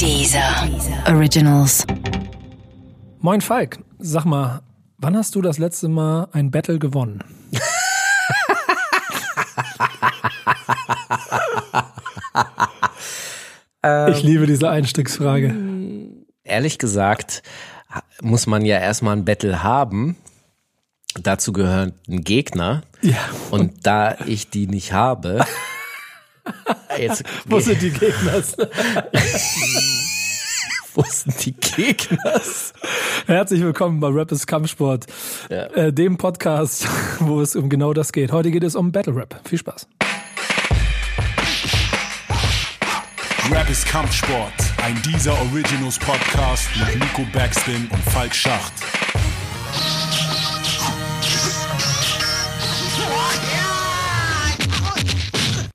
Dieser Originals. Moin Falk, sag mal, wann hast du das letzte Mal ein Battle gewonnen? ich liebe diese Einstiegsfrage. Ehrlich gesagt muss man ja erstmal ein Battle haben. Dazu gehört ein Gegner. Ja. Und da ich die nicht habe, jetzt Wo sind die Gegner? wo sind die Gegners? Herzlich willkommen bei Rap ist Kampfsport, Ja. äh, dem Podcast, wo es um genau das geht. Heute geht es um Battle Rap. Viel Spaß. Rap ist Kampfsport, ein dieser Originals Podcast mit Nico Backspin und Falk Schacht.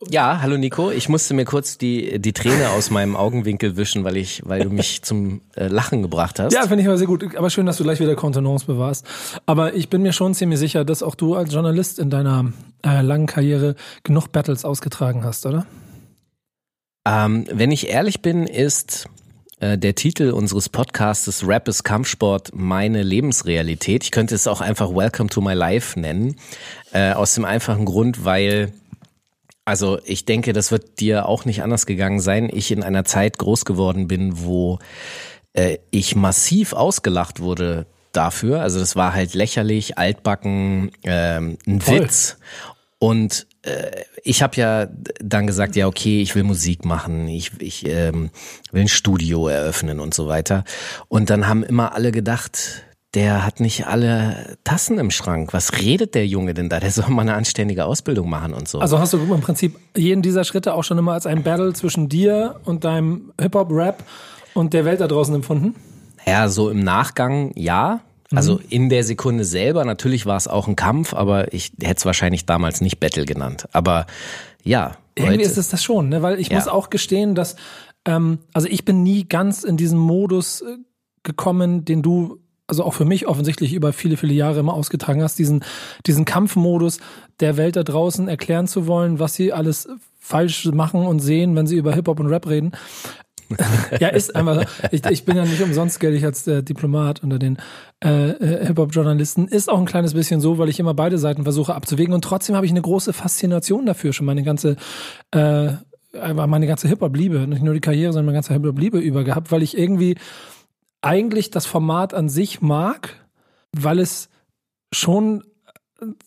Ja, hallo Nico. Ich musste mir kurz die, die Träne aus meinem Augenwinkel wischen, weil ich, weil du mich zum äh, Lachen gebracht hast. Ja, finde ich aber sehr gut. Aber schön, dass du gleich wieder Kontenance bewahrst. Aber ich bin mir schon ziemlich sicher, dass auch du als Journalist in deiner äh, langen Karriere genug Battles ausgetragen hast, oder? Ähm, wenn ich ehrlich bin, ist äh, der Titel unseres Podcastes Rap ist Kampfsport meine Lebensrealität. Ich könnte es auch einfach Welcome to my life nennen. Äh, aus dem einfachen Grund, weil also ich denke, das wird dir auch nicht anders gegangen sein. Ich in einer Zeit groß geworden bin, wo äh, ich massiv ausgelacht wurde dafür. Also das war halt lächerlich, altbacken, ähm, ein Voll. Witz. Und äh, ich habe ja dann gesagt, ja okay, ich will Musik machen, ich, ich ähm, will ein Studio eröffnen und so weiter. Und dann haben immer alle gedacht, der hat nicht alle Tassen im Schrank. Was redet der Junge denn da? Der soll mal eine anständige Ausbildung machen und so. Also hast du im Prinzip jeden dieser Schritte auch schon immer als ein Battle zwischen dir und deinem Hip-Hop-Rap und der Welt da draußen empfunden? Ja, so im Nachgang ja. Also in der Sekunde selber, natürlich war es auch ein Kampf, aber ich hätte es wahrscheinlich damals nicht Battle genannt. Aber ja, Irgendwie heute, ist es das schon, ne? weil ich Ja. muss auch gestehen, dass, ähm, also ich bin nie ganz in diesen Modus äh, gekommen, den du, also auch für mich offensichtlich über viele, viele Jahre immer ausgetragen hast, diesen, diesen Kampfmodus der Welt da draußen erklären zu wollen, was sie alles falsch machen und sehen, wenn sie über Hip-Hop und Rap reden. ja, ist einfach. so. Ich, ich bin ja nicht umsonst geldig als äh, Diplomat unter den äh, äh, Hip-Hop-Journalisten. Ist auch ein kleines bisschen so, weil ich immer beide Seiten versuche abzuwägen und trotzdem habe ich eine große Faszination dafür, schon meine ganze äh, meine ganze Hip-Hop-Liebe, nicht nur die Karriere, sondern meine ganze Hip-Hop-Liebe über gehabt, weil ich irgendwie eigentlich das Format an sich mag, weil es schon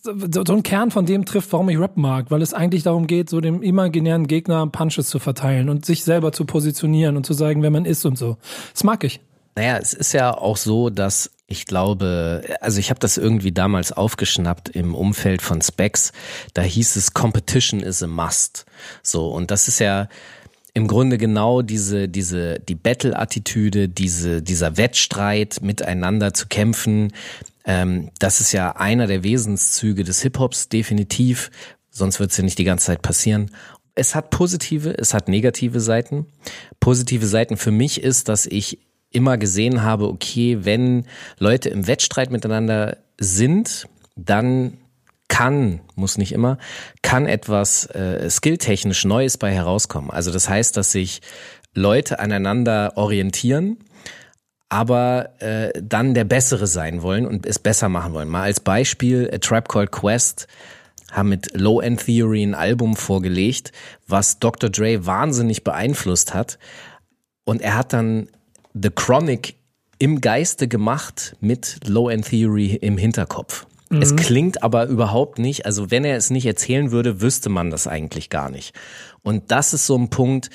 so, so ein Kern von dem trifft, warum ich Rap mag, weil es eigentlich darum geht, so dem imaginären Gegner Punches zu verteilen und sich selber zu positionieren und zu sagen, wer man ist und so. Das mag ich. naja, es ist ja auch so, dass ich glaube, also ich habe das irgendwie damals aufgeschnappt im Umfeld von Specs. Da hieß es Competition is a must. So und das ist ja im Grunde genau diese, diese, die Battle-Attitüde, diese, dieser Wettstreit, miteinander zu kämpfen. Ähm, das ist ja einer der Wesenszüge des Hip-Hops, definitiv. Sonst wird es ja nicht die ganze Zeit passieren. Es hat positive, es hat negative Seiten. Positive Seiten für mich ist, dass ich immer gesehen habe, okay, wenn Leute im Wettstreit miteinander sind, dann kann, muss nicht immer, kann etwas äh, skilltechnisch Neues bei herauskommen. Also das heißt, dass sich Leute aneinander orientieren, aber äh, dann der Bessere sein wollen und es besser machen wollen. Mal als Beispiel, A Trap Called Quest haben mit Low End Theory ein Album vorgelegt, was Dr. Dre wahnsinnig beeinflusst hat. Und er hat dann The Chronic im Geiste gemacht mit Low End Theory im Hinterkopf. Es klingt aber überhaupt nicht, also wenn er es nicht erzählen würde, wüsste man das eigentlich gar nicht. Und das ist so ein Punkt,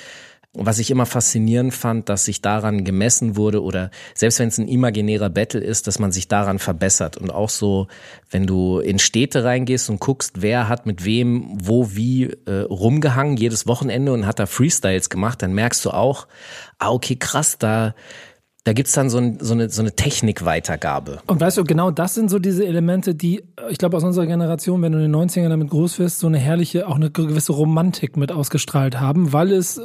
was ich immer faszinierend fand, dass sich daran gemessen wurde oder selbst wenn es ein imaginärer Battle ist, dass man sich daran verbessert und auch so, wenn du in Städte reingehst und guckst, wer hat mit wem, wo, wie äh, rumgehangen jedes Wochenende und hat da Freestyles gemacht, dann merkst du auch, ah okay, krass, da da gibt's dann so, ein, so eine, so eine Technikweitergabe. Und weißt du, genau das sind so diese Elemente, die, äh, ich glaube, aus unserer Generation, wenn du in den 90ern damit groß wirst, so eine herrliche, auch eine gewisse Romantik mit ausgestrahlt haben, weil es äh,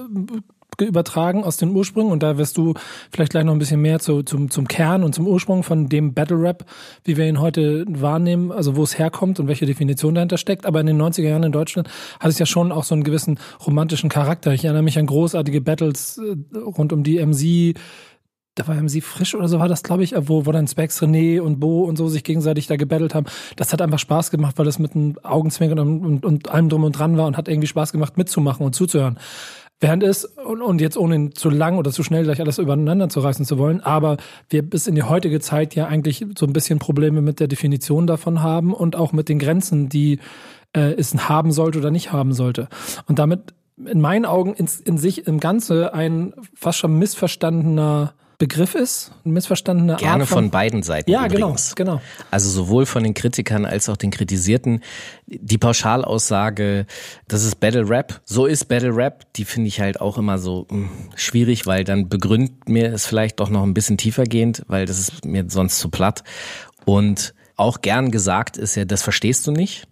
übertragen aus den Ursprüngen und da wirst du vielleicht gleich noch ein bisschen mehr zu, zum, zum Kern und zum Ursprung von dem Battle Rap, wie wir ihn heute wahrnehmen, also wo es herkommt und welche Definition dahinter steckt. Aber in den 90er Jahren in Deutschland hat es ja schon auch so einen gewissen romantischen Charakter. Ich erinnere mich an großartige Battles äh, rund um die MC, da war MC frisch oder so war das, glaube ich, wo, wo dann Specs, René und Bo und so sich gegenseitig da gebettelt haben. Das hat einfach Spaß gemacht, weil das mit einem Augenzwinkern und, und, und allem drum und dran war und hat irgendwie Spaß gemacht mitzumachen und zuzuhören. Während es, und, und jetzt ohne zu lang oder zu schnell gleich alles übereinander zu reißen zu wollen, aber wir bis in die heutige Zeit ja eigentlich so ein bisschen Probleme mit der Definition davon haben und auch mit den Grenzen, die äh, es haben sollte oder nicht haben sollte. Und damit in meinen Augen in, in sich im Ganze ein fast schon missverstandener Begriff ist, ein missverstandener Gerne Art von, von beiden Seiten Ja, übrigens. genau, genau. Also sowohl von den Kritikern als auch den Kritisierten. Die Pauschalaussage, das ist Battle Rap, so ist Battle Rap, die finde ich halt auch immer so mh, schwierig, weil dann begründet mir es vielleicht doch noch ein bisschen tiefergehend, weil das ist mir sonst zu platt. Und auch gern gesagt ist ja, das verstehst du nicht.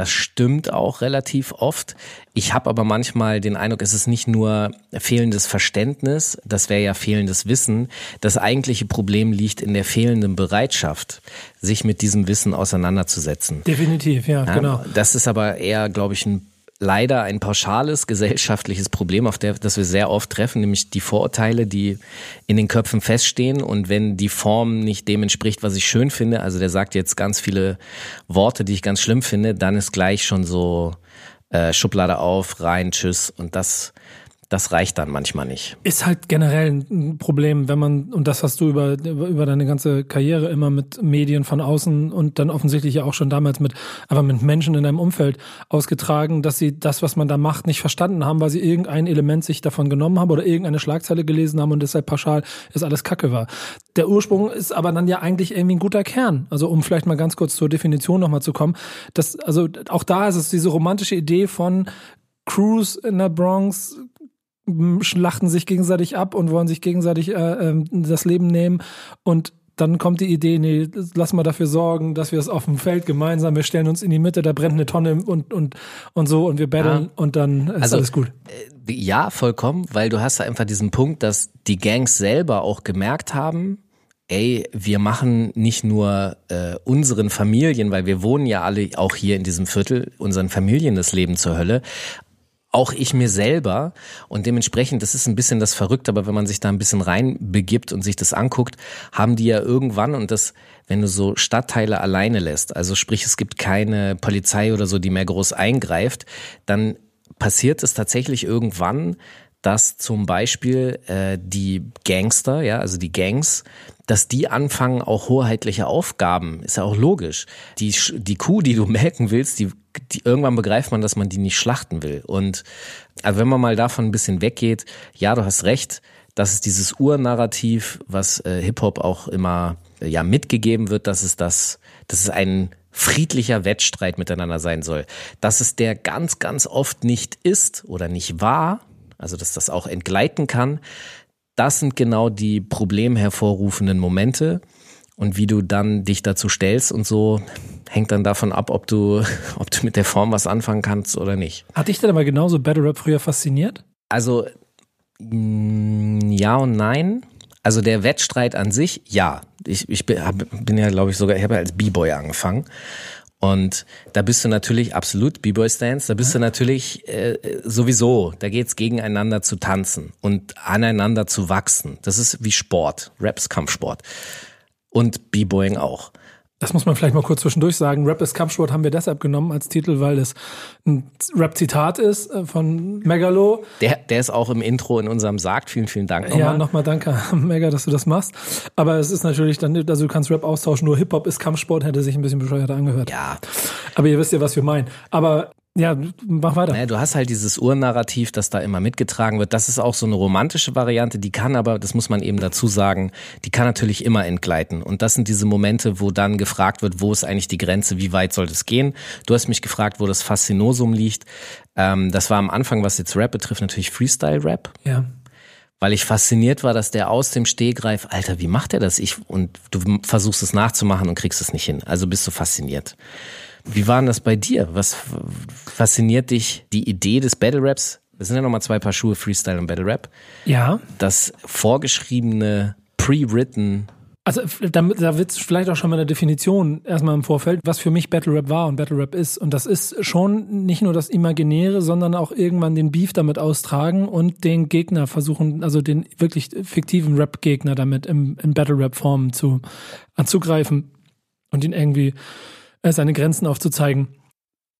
Das stimmt auch relativ oft. Ich habe aber manchmal den Eindruck, es ist nicht nur fehlendes Verständnis, das wäre ja fehlendes Wissen. Das eigentliche Problem liegt in der fehlenden Bereitschaft, sich mit diesem Wissen auseinanderzusetzen. Definitiv, ja, Ja, genau. Das ist aber eher, glaube ich, ein leider ein pauschales gesellschaftliches Problem, auf der, das wir sehr oft treffen, nämlich die Vorurteile, die in den Köpfen feststehen. Und wenn die Form nicht dem entspricht, was ich schön finde, also der sagt jetzt ganz viele Worte, die ich ganz schlimm finde, dann ist gleich schon so äh, Schublade auf, rein, tschüss. Und das, das reicht dann manchmal nicht. Ist halt generell ein Problem, wenn man, und das hast du über, über deine ganze Karriere immer mit Medien von außen und dann offensichtlich ja auch schon damals mit, aber mit Menschen in deinem Umfeld ausgetragen, dass sie das, was man da macht, nicht verstanden haben, weil sie irgendein Element sich davon genommen haben oder irgendeine Schlagzeile gelesen haben und deshalb pauschal ist alles Kacke war. Der Ursprung ist aber dann ja eigentlich irgendwie ein guter Kern. Also um vielleicht mal ganz kurz zur Definition nochmal zu kommen. Das, also auch da ist es diese romantische Idee von Crews in der Bronx, schlachten sich gegenseitig ab und wollen sich gegenseitig äh, äh, das Leben nehmen und dann kommt die Idee, nee, lass mal dafür sorgen, dass wir es auf dem Feld gemeinsam, wir stellen uns in die Mitte, da brennt eine Tonne und und und so und wir battlen Ja. und dann ist Also, alles gut. Ja, vollkommen, weil du hast da einfach diesen Punkt, dass die Gangs selber auch gemerkt haben, ey, wir machen nicht nur äh, unseren Familien, weil wir wohnen ja alle auch hier in diesem Viertel, unseren Familien das Leben zur Hölle, auch ich mir selber. Und dementsprechend, das ist ein bisschen das Verrückte, aber wenn man sich da ein bisschen reinbegibt und sich das anguckt, haben die ja irgendwann und das, wenn du so Stadtteile alleine lässt, also sprich es gibt keine Polizei oder so, die mehr groß eingreift, dann passiert es tatsächlich irgendwann, dass zum Beispiel äh, die Gangster, ja, also die Gangs, dass die anfangen, auch hoheitliche Aufgaben, ist ja auch logisch. Die, die Kuh, die du melken willst, die, die irgendwann begreift man, dass man die nicht schlachten will. Und also wenn man mal davon ein bisschen weggeht, ja, du hast recht, das ist dieses Urnarrativ, was äh, Hip-Hop auch immer äh, ja mitgegeben wird, dass es das, dass es ein friedlicher Wettstreit miteinander sein soll. Dass es der ganz, ganz oft nicht ist oder nicht war, also dass das auch entgleiten kann, das sind genau die problemhervorrufenden Momente. Und wie du dann dich dazu stellst und so, hängt dann davon ab, ob du, ob du mit der Form was anfangen kannst oder nicht. Hat dich denn aber genauso Battle Rap früher fasziniert? Also mh, ja und nein. Also der Wettstreit an sich, ja. Ich, ich bin, hab- bin ja, glaube ich, sogar, ich habe ja als B-Boy angefangen. Und da bist du natürlich absolut B-Boy-Stance, da bist du natürlich äh, sowieso, da geht's gegeneinander zu tanzen und aneinander zu wachsen. Das ist wie Sport, Raps Kampfsport. Und B-Boying auch. Das muss man vielleicht mal kurz zwischendurch sagen. Rap ist Kampfsport haben wir deshalb genommen als Titel, weil es ein Rap-Zitat ist äh, von Megalo. Der, der ist auch im Intro in unserem Sagt. Vielen, vielen Dank Ja, nochmal. nochmal danke, Mega, dass du das machst. Aber es ist natürlich dann, also du kannst Rap austauschen, nur Hip-Hop ist Kampfsport, hätte sich ein bisschen bescheuerter angehört. ja, Aber ihr wisst ja, was wir meinen. Aber ja, mach weiter. Naja, du hast halt dieses Urnarrativ, das da immer mitgetragen wird. Das ist auch so eine romantische Variante, die kann aber, das muss man eben dazu sagen, die kann natürlich immer entgleiten. Und das sind diese Momente, wo dann gefragt wird, wo ist eigentlich die Grenze, wie weit soll das gehen? Du hast mich gefragt, wo das Faszinosum liegt. Ähm, das war am Anfang, was jetzt Rap betrifft, natürlich Freestyle-Rap Ja. weil ich fasziniert war, dass der aus dem Stehgreif, Alter, wie macht er das? Ich und du versuchst es nachzumachen und kriegst es nicht hin. Also bist du fasziniert. Wie war denn das bei dir? Was fasziniert dich die Idee des Battle Raps Das sind ja nochmal zwei Paar Schuhe, Freestyle und Battle Rap. Ja. Das vorgeschriebene, pre-written Also da, da wird es vielleicht auch schon mal eine Definition erstmal im Vorfeld, was für mich Battle Rap war und Battle Rap ist. Und das ist schon nicht nur das Imaginäre, sondern auch irgendwann den Beef damit austragen und den Gegner versuchen, also den wirklich fiktiven Rap-Gegner damit im, in Battle Rap-Form zu anzugreifen und ihn irgendwie seine Grenzen aufzuzeigen.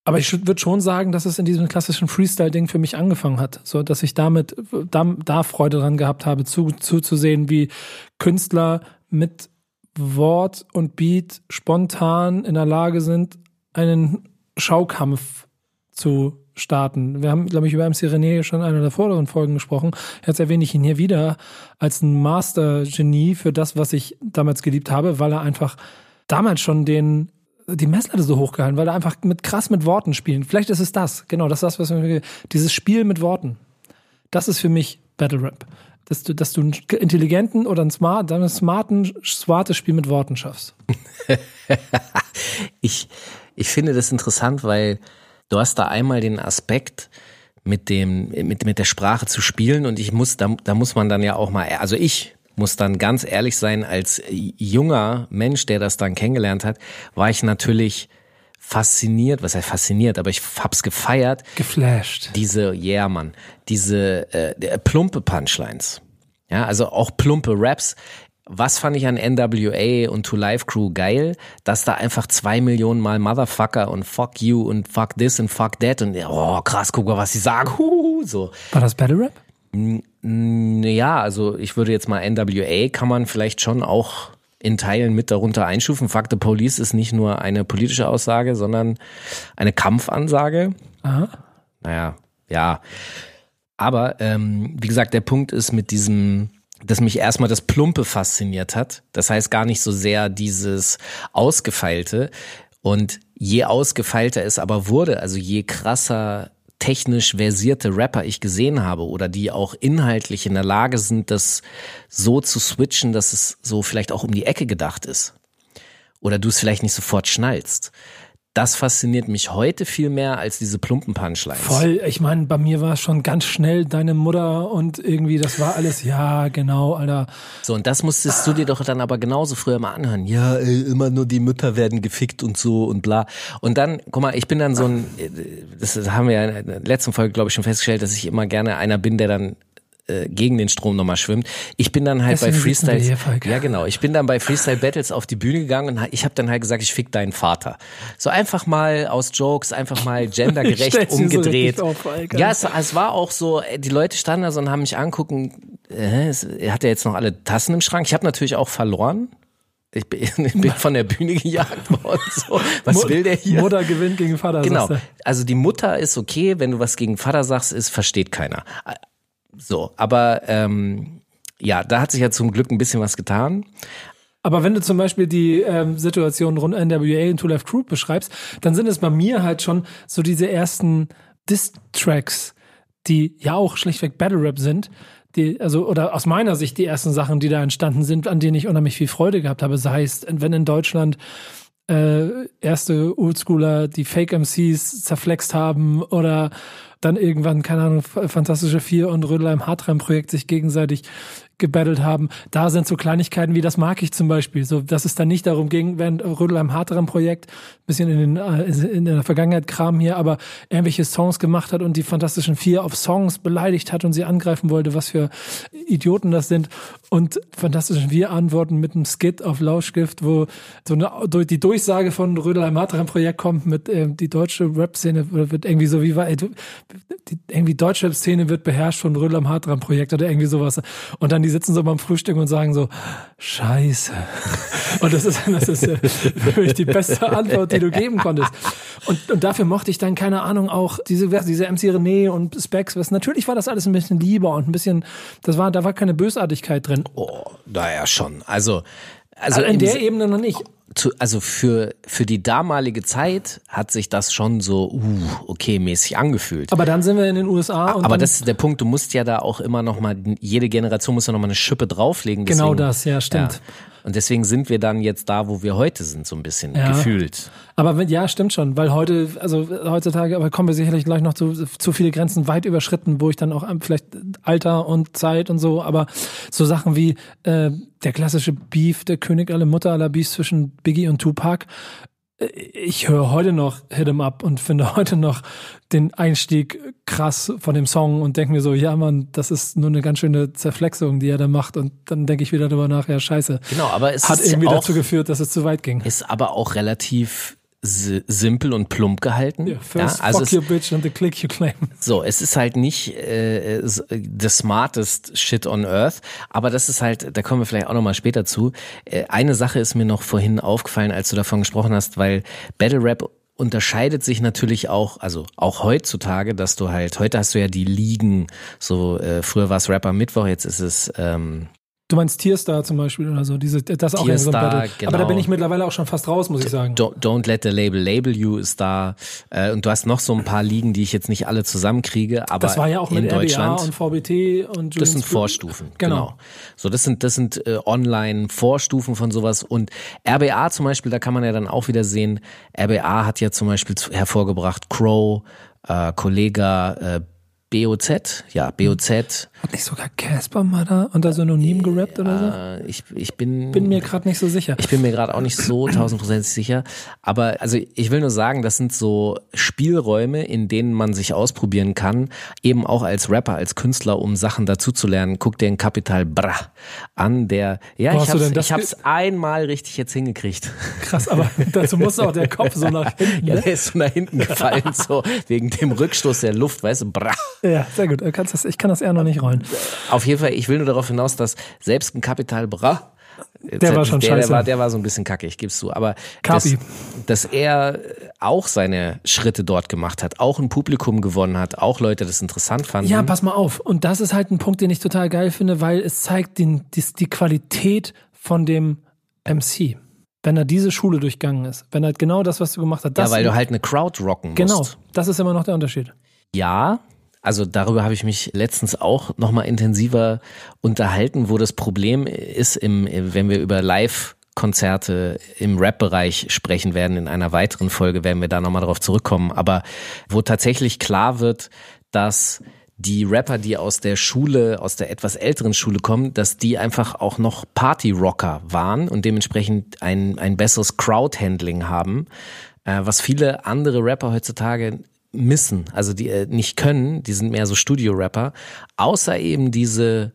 Aber ich würde schon sagen, dass es in diesem klassischen Freestyle-Ding für mich angefangen hat. So, dass ich damit da, da Freude dran gehabt habe, zu, zuzusehen, wie Künstler mit Wort und Beat spontan in der Lage sind, einen Schaukampf zu starten. Wir haben, glaube ich, über MC René schon in einer der vorderen Folgen gesprochen. Jetzt erwähne ich ihn hier wieder als ein Master-Genie für das, was ich damals geliebt habe, weil er einfach damals schon den die Messlatte so hochgehalten, weil er einfach mit krass mit Worten spielen. Vielleicht ist es das, genau, das ist das, was wir, dieses Spiel mit Worten. Das ist für mich Battle Rap. Dass du, dass du einen intelligenten oder einen smart, einen smarten, smartes Spiel mit Worten schaffst. ich, ich finde das interessant, weil du hast da einmal den Aspekt, mit dem, mit, mit der Sprache zu spielen und ich muss, da, da muss man dann ja auch mal, also ich muss dann ganz ehrlich sein, als junger Mensch, der das dann kennengelernt hat, war ich natürlich fasziniert, was heißt fasziniert, aber ich hab's gefeiert. Geflasht. Diese, yeah, Mann, diese äh, plumpe Punchlines. Ja, also auch plumpe Raps. Was fand ich an NWA und To Life Crew geil, dass da einfach zwei Millionen Mal Motherfucker und Fuck you und Fuck this und Fuck that und oh krass, guck mal, was sie sagen. Huhu, so. War das Battle Rap? Ja, also ich würde jetzt mal NWA kann man vielleicht schon auch in Teilen mit darunter einstufen. Fuck the Police ist nicht nur eine politische Aussage, sondern eine Kampfansage. Aha. Naja, ja. Aber ähm, wie gesagt, der Punkt ist mit diesem, dass mich erstmal das Plumpe fasziniert hat. Das heißt gar nicht so sehr dieses Ausgefeilte. Und je ausgefeilter es aber wurde, also je krasser technisch versierte Rapper ich gesehen habe oder die auch inhaltlich in der Lage sind, das so zu switchen, dass es so vielleicht auch um die Ecke gedacht ist. Oder du es vielleicht nicht sofort schnallst das fasziniert mich heute viel mehr als diese plumpen Punchlines. Voll, ich meine, bei mir war es schon ganz schnell deine Mutter und irgendwie, das war alles, ja, genau, Alter. So, und das musstest du dir doch dann aber genauso früher mal anhören. Ja, ey, immer nur die Mütter werden gefickt und so und bla. Und dann, guck mal, ich bin dann so ein, das haben wir ja in der letzten Folge, glaube ich, schon festgestellt, dass ich immer gerne einer bin, der dann äh, gegen den Strom nochmal schwimmt. Ich bin dann halt Deswegen bei Freestyle, hier, ja genau, ich bin dann bei Freestyle Battles auf die Bühne gegangen und ich habe dann halt gesagt, ich fick deinen Vater. So einfach mal aus Jokes, einfach mal gendergerecht umgedreht. So auf, ja, es, es, war auch so, die Leute standen da so und haben mich angucken, äh, hat er jetzt noch alle Tassen im Schrank? Ich habe natürlich auch verloren. Ich bin, ich bin von der Bühne gejagt worden. So. Was Mut, will der hier? Mutter gewinnt gegen Vater. Genau. Also die Mutter ist okay, wenn du was gegen Vater sagst, ist versteht keiner. So, aber ähm, ja, da hat sich ja zum Glück ein bisschen was getan. Aber wenn du zum Beispiel die ähm, Situation rund NWA und Two Life Crew beschreibst, dann sind es bei mir halt schon so diese ersten Diss-Tracks, die ja auch schlichtweg Battle Rap sind. Die, also, oder aus meiner Sicht die ersten Sachen, die da entstanden sind, an denen ich unheimlich viel Freude gehabt habe. Sei es, wenn in Deutschland äh, erste Oldschooler die Fake MCs zerflext haben oder dann irgendwann, keine Ahnung, Fantastische Vier und Rödelheim Hartreim Projekt sich gegenseitig gebettelt haben. Da sind so Kleinigkeiten wie das mag ich zum Beispiel. So, dass es dann nicht darum ging, während Rödelheim Hartreim Projekt bisschen in, den, äh, in der Vergangenheit Kram hier, aber irgendwelche Songs gemacht hat und die Fantastischen Vier auf Songs beleidigt hat und sie angreifen wollte, was für Idioten das sind. Und Fantastischen Vier antworten mit einem Skit auf Lauschgift, wo so eine, die Durchsage von Rödelheim Hartreim Projekt kommt mit äh, die deutsche Rap-Szene wird irgendwie so wie war, ey, die, irgendwie deutsche Rap-Szene wird beherrscht von Rödelheim Hartreim Projekt oder irgendwie sowas. Und dann die sitzen so beim Frühstück und sagen so, Scheiße. Und das ist, das ist für mich die beste Antwort, die du geben konntest. Und, und dafür mochte ich dann, keine Ahnung, auch diese, diese MC René und Specs. Was, natürlich war das alles ein bisschen lieber und ein bisschen, das war, da war keine Bösartigkeit drin. Oh, naja, schon. Also, also, also in der Ebene noch nicht zu, also für, für die damalige Zeit hat sich das schon so, uh, okay, mäßig angefühlt. Aber dann sind wir in den USA. Aber das ist der Punkt, du musst ja da auch immer noch mal, jede Generation muss ja noch mal eine Schippe drauflegen. Genau Deswegen, das, ja, stimmt. Ja. Und deswegen sind wir dann jetzt da, wo wir heute sind, so ein bisschen Ja. gefühlt. Aber wenn, ja, stimmt schon, weil heute, also heutzutage, aber kommen wir sicherlich gleich noch zu, zu viele Grenzen weit überschritten, wo ich dann auch ähm, vielleicht Alter und Zeit und so, aber so Sachen wie äh, der klassische Beef, der König aller Mutter aller Beefs zwischen Biggie und Tupac. Ich höre heute noch Hit 'em Up und finde heute noch den Einstieg krass von dem Song und denke mir so, ja Mann, das ist nur eine ganz schöne Zerflexung, die er da macht und dann denke ich wieder darüber nach, ja scheiße. Genau, aber es Hat irgendwie dazu geführt, dass es zu weit ging. ist aber auch relativ simpel und plump gehalten. Ja, first also fuck your bitch and the click you claim. So, es ist halt nicht äh, the smartest shit on earth, aber das ist halt, da kommen wir vielleicht auch nochmal später zu. Äh, eine Sache ist mir noch vorhin aufgefallen, als du davon gesprochen hast, weil Battle Rap unterscheidet sich natürlich auch, also auch heutzutage, dass du halt, heute hast du ja die Ligen, so äh, früher war es Rapper Mittwoch, jetzt ist es ähm, Du meinst Tierstar zum Beispiel oder so, diese, das auch Tierstar, so ein Battle. genau. Aber da bin ich mittlerweile auch schon fast raus, muss ich sagen. Don't, Don't Let the Label Label You ist da äh, und du hast noch so ein paar Ligen, die ich jetzt nicht alle zusammenkriege, aber Das war ja auch in mit RBA Deutschland und VBT und Das Julian sind Vorstufen, Genau. genau. So, das sind das sind äh, Online-Vorstufen von sowas und RBA zum Beispiel, da kann man ja dann auch wieder sehen. RBA hat ja zum Beispiel hervorgebracht Crow, äh, Kollega, äh, BOZ, ja BOZ. Hat nicht sogar Casper mal da unter Synonym gerappt oder so? Äh, ich ich bin Bin mir gerade nicht so sicher. Ich bin mir gerade auch nicht so tausendprozentig sicher. Aber also ich will nur sagen, das sind so Spielräume, in denen man sich ausprobieren kann, eben auch als Rapper, als Künstler, um Sachen dazu zu lernen. Guck dir den Kapital Bra an, der, ja, Wo ich hab's, ich hab's einmal richtig jetzt hingekriegt. Krass, aber dazu muss auch der Kopf so nach hinten. Ja, Ne? der ist so nach hinten gefallen, so wegen dem Rückstoß der Luft, weißt du, Bra. Ja, sehr gut. Du kannst das, ich kann das eher noch nicht rollen. Auf jeden Fall, ich will nur darauf hinaus, dass selbst ein Kapital Bra, Der war schon der, scheiße. Der war, der war so ein bisschen kacke, ich geb's zu. Aber dass, dass er auch seine Schritte dort gemacht hat, auch ein Publikum gewonnen hat, auch Leute das interessant fanden. Ja, pass mal auf. Und das ist halt ein Punkt, den ich total geil finde, weil es zeigt den, die, die Qualität von dem MC. Wenn er diese Schule durchgangen ist, wenn er genau das, was du gemacht hast, das ja, weil du halt eine Crowd rocken musst. genau, das ist immer noch der Unterschied. Ja, also darüber habe ich mich letztens auch nochmal intensiver unterhalten, wo das Problem ist, im, wenn wir über Live-Konzerte im Rap-Bereich sprechen werden, in einer weiteren Folge werden wir da nochmal drauf zurückkommen, aber wo tatsächlich klar wird, dass die Rapper, die aus der Schule, aus der etwas älteren Schule kommen, dass die einfach auch noch Party-Rocker waren und dementsprechend ein, ein besseres Crowd-Handling haben, äh, was viele andere Rapper heutzutage missen, also die äh, nicht können, die sind mehr so Studio-Rapper, außer eben diese,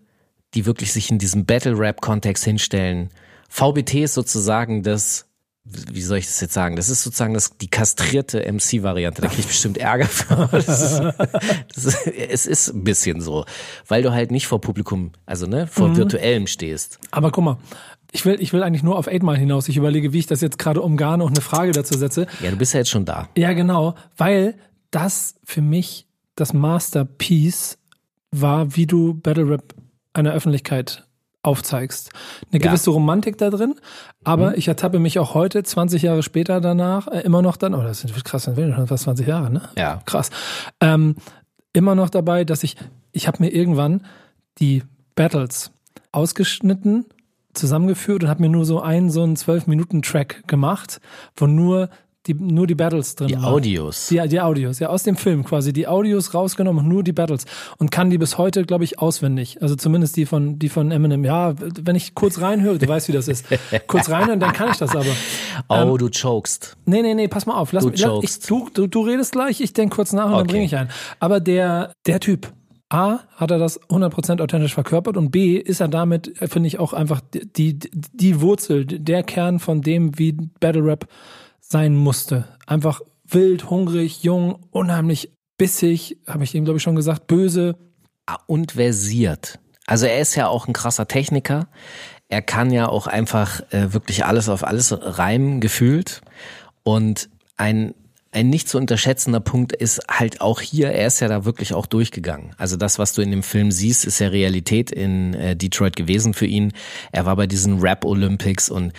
die wirklich sich in diesem Battle-Rap-Kontext hinstellen. VBT ist sozusagen das, wie soll ich das jetzt sagen? Das ist sozusagen das, die kastrierte MC-Variante. Da krieg ich bestimmt Ärger für. Das ist, das ist, es ist ein bisschen so, weil du halt nicht vor Publikum, also ne, vor virtuellem stehst. Aber guck mal, ich will, ich will eigentlich nur auf 8 Mal hinaus. Ich überlege, wie ich das jetzt gerade umgarne und eine Frage dazu setze. Ja, du bist ja jetzt schon da. Ja, genau, weil das für mich das Masterpiece war, wie du Battle Rap einer Öffentlichkeit aufzeigst. Eine Ja. gewisse Romantik da drin, aber ich ertappe mich auch heute, 20 Jahre später danach, äh, immer noch dann, oh, das sind krass, dann schon fast 20 Jahre, ne? Ja. Krass. Ähm, immer noch dabei, dass ich, ich habe mir irgendwann die Battles ausgeschnitten, zusammengeführt und habe mir nur so einen, so einen 12-Minuten-Track gemacht, wo nur die, nur die Battles drin Die waren. Audios. Die, die Audios, ja, aus dem Film quasi. Die Audios rausgenommen und nur die Battles. Und kann die bis heute, glaube ich, auswendig. Also zumindest die von, die von Eminem. Ja, wenn ich kurz reinhöre, du weißt, wie das ist. Kurz reinhören, dann kann ich das aber. Oh, du chokest. Nee, nee, nee, pass mal auf. Lass Du mich, lass, ich, du, du, du redest gleich, ich denke kurz nach und dann Okay. bringe ich ein. Aber der, der Typ, A, hat er das 100% authentisch verkörpert und B, ist er damit, äh, finde ich, auch einfach die, die, die Wurzel, der Kern von dem, wie Battle Rap sein musste. Einfach wild, hungrig, jung, unheimlich bissig, habe ich ihm, glaube ich, schon gesagt, böse. Ah, und versiert. Also er ist ja auch ein krasser Techniker. Er kann ja auch einfach äh, wirklich alles auf alles reimen, gefühlt. Und ein, ein nicht zu unterschätzender Punkt ist halt auch hier, er ist ja da wirklich auch durchgegangen. Also das, was du in dem Film siehst, ist ja Realität in äh, Detroit gewesen für ihn. Er war bei diesen Rap Olympics und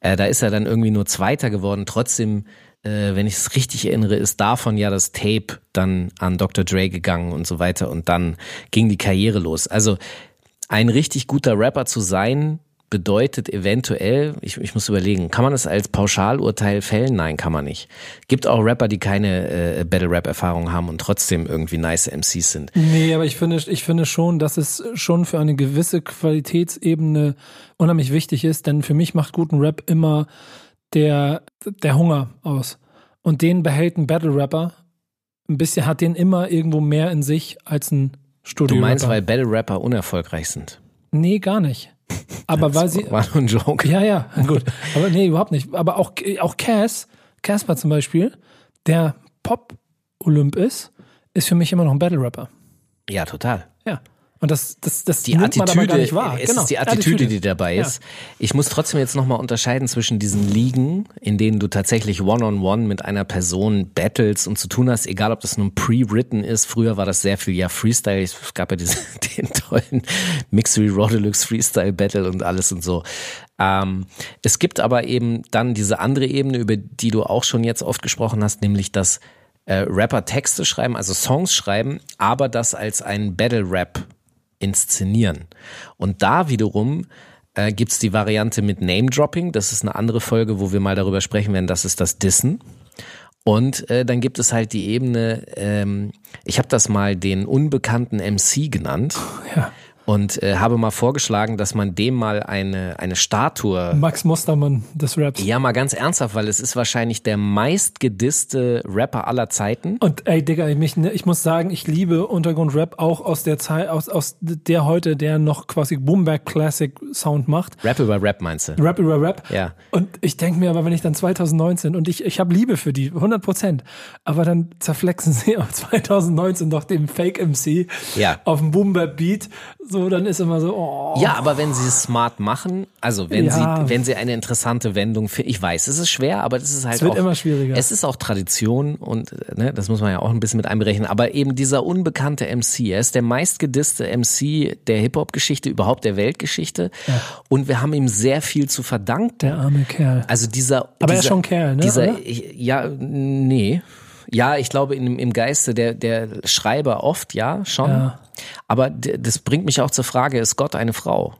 äh, da ist er dann irgendwie nur Zweiter geworden. Trotzdem, äh, wenn ich es richtig erinnere, ist davon ja das Tape dann an Dr. Dre gegangen und so weiter und dann ging die Karriere los. Also ein richtig guter Rapper zu sein, bedeutet eventuell, ich, ich muss überlegen, kann man das als Pauschalurteil fällen? Nein, kann man nicht. Gibt auch Rapper, die keine äh, Battle-Rap-Erfahrung haben und trotzdem irgendwie nice MCs sind. Nee, aber ich finde, ich finde schon, dass es schon für eine gewisse Qualitätsebene unheimlich wichtig ist, denn für mich macht guten Rap immer der, der Hunger aus. Und den behält ein Battle-Rapper ein bisschen, hat den immer irgendwo mehr in sich als ein Studio. Du meinst, weil Battle-Rapper unerfolgreich sind? Nee, gar nicht. Aber weil sie. War nur ein Joke. Ja, ja, gut. Aber nee, überhaupt nicht. Aber auch, auch Cass, Casper zum Beispiel, der Pop-Olymp ist, ist für mich immer noch ein Battle-Rapper. Ja, total. Ja. Und das, das, das die nimmt man aber Attitüde, gar nicht wahr. es genau. ist die Attitüde, die dabei Ja. ist. Ich muss trotzdem jetzt nochmal unterscheiden zwischen diesen Ligen, in denen du tatsächlich one-on-one mit einer Person battles und zu tun hast, egal ob das nun pre-written ist. Früher war das sehr viel ja Freestyle. Es gab ja diesen, den tollen Mixery Raw Deluxe Freestyle Battle und alles und so. Ähm, es gibt aber eben dann diese andere Ebene, über die du auch schon jetzt oft gesprochen hast, nämlich dass äh, Rapper Texte schreiben, also Songs schreiben, aber das als ein Battle-Rap inszenieren. Und da wiederum äh, gibt's die Variante mit Name-Dropping. Das ist eine andere Folge, wo wir mal darüber sprechen werden. Das ist das Dissen. Und äh, dann gibt es halt die Ebene, ähm, ich habe das mal den unbekannten MC genannt Ja. Und äh, habe mal vorgeschlagen, dass man dem mal eine, eine Statue Max Mustermann des Raps. ja, mal ganz ernsthaft, weil es ist wahrscheinlich der meistgedisste Rapper aller Zeiten. Und ey, Digga, ich, mich, ich muss sagen, ich liebe Untergrundrap auch aus der Zeit, aus, aus der heute, der noch quasi Boomback Classic Sound macht. Rap über Rap meinst du? Rap über Rap. Ja. Und ich denke mir aber, wenn ich dann 2019 und ich, ich habe Liebe für die, 100 Prozent, aber dann zerflexen sie auf 2019 doch den Fake MC Ja. auf dem Boom Beat, so dann ist immer so, oh. Ja, aber wenn sie es smart machen, also wenn Ja. sie, wenn sie eine interessante Wendung finden, ich weiß, es ist schwer, aber das ist halt Es wird auch, immer schwieriger. Es ist auch Tradition und ne, das muss man ja auch ein bisschen mit einberechnen. Aber eben dieser unbekannte MC, er ist der meistgedisste MC der Hip-Hop-Geschichte, überhaupt der Weltgeschichte. Und wir haben ihm sehr viel zu verdanken. Der arme Kerl. Also dieser, Aber er dieser, ist schon Kerl, ne, Dieser, ja, nee. Ja, ich glaube im, im Geiste der, der Schreiber oft, ja, schon. Ja. Aber das bringt mich auch zur Frage, ist Gott eine Frau?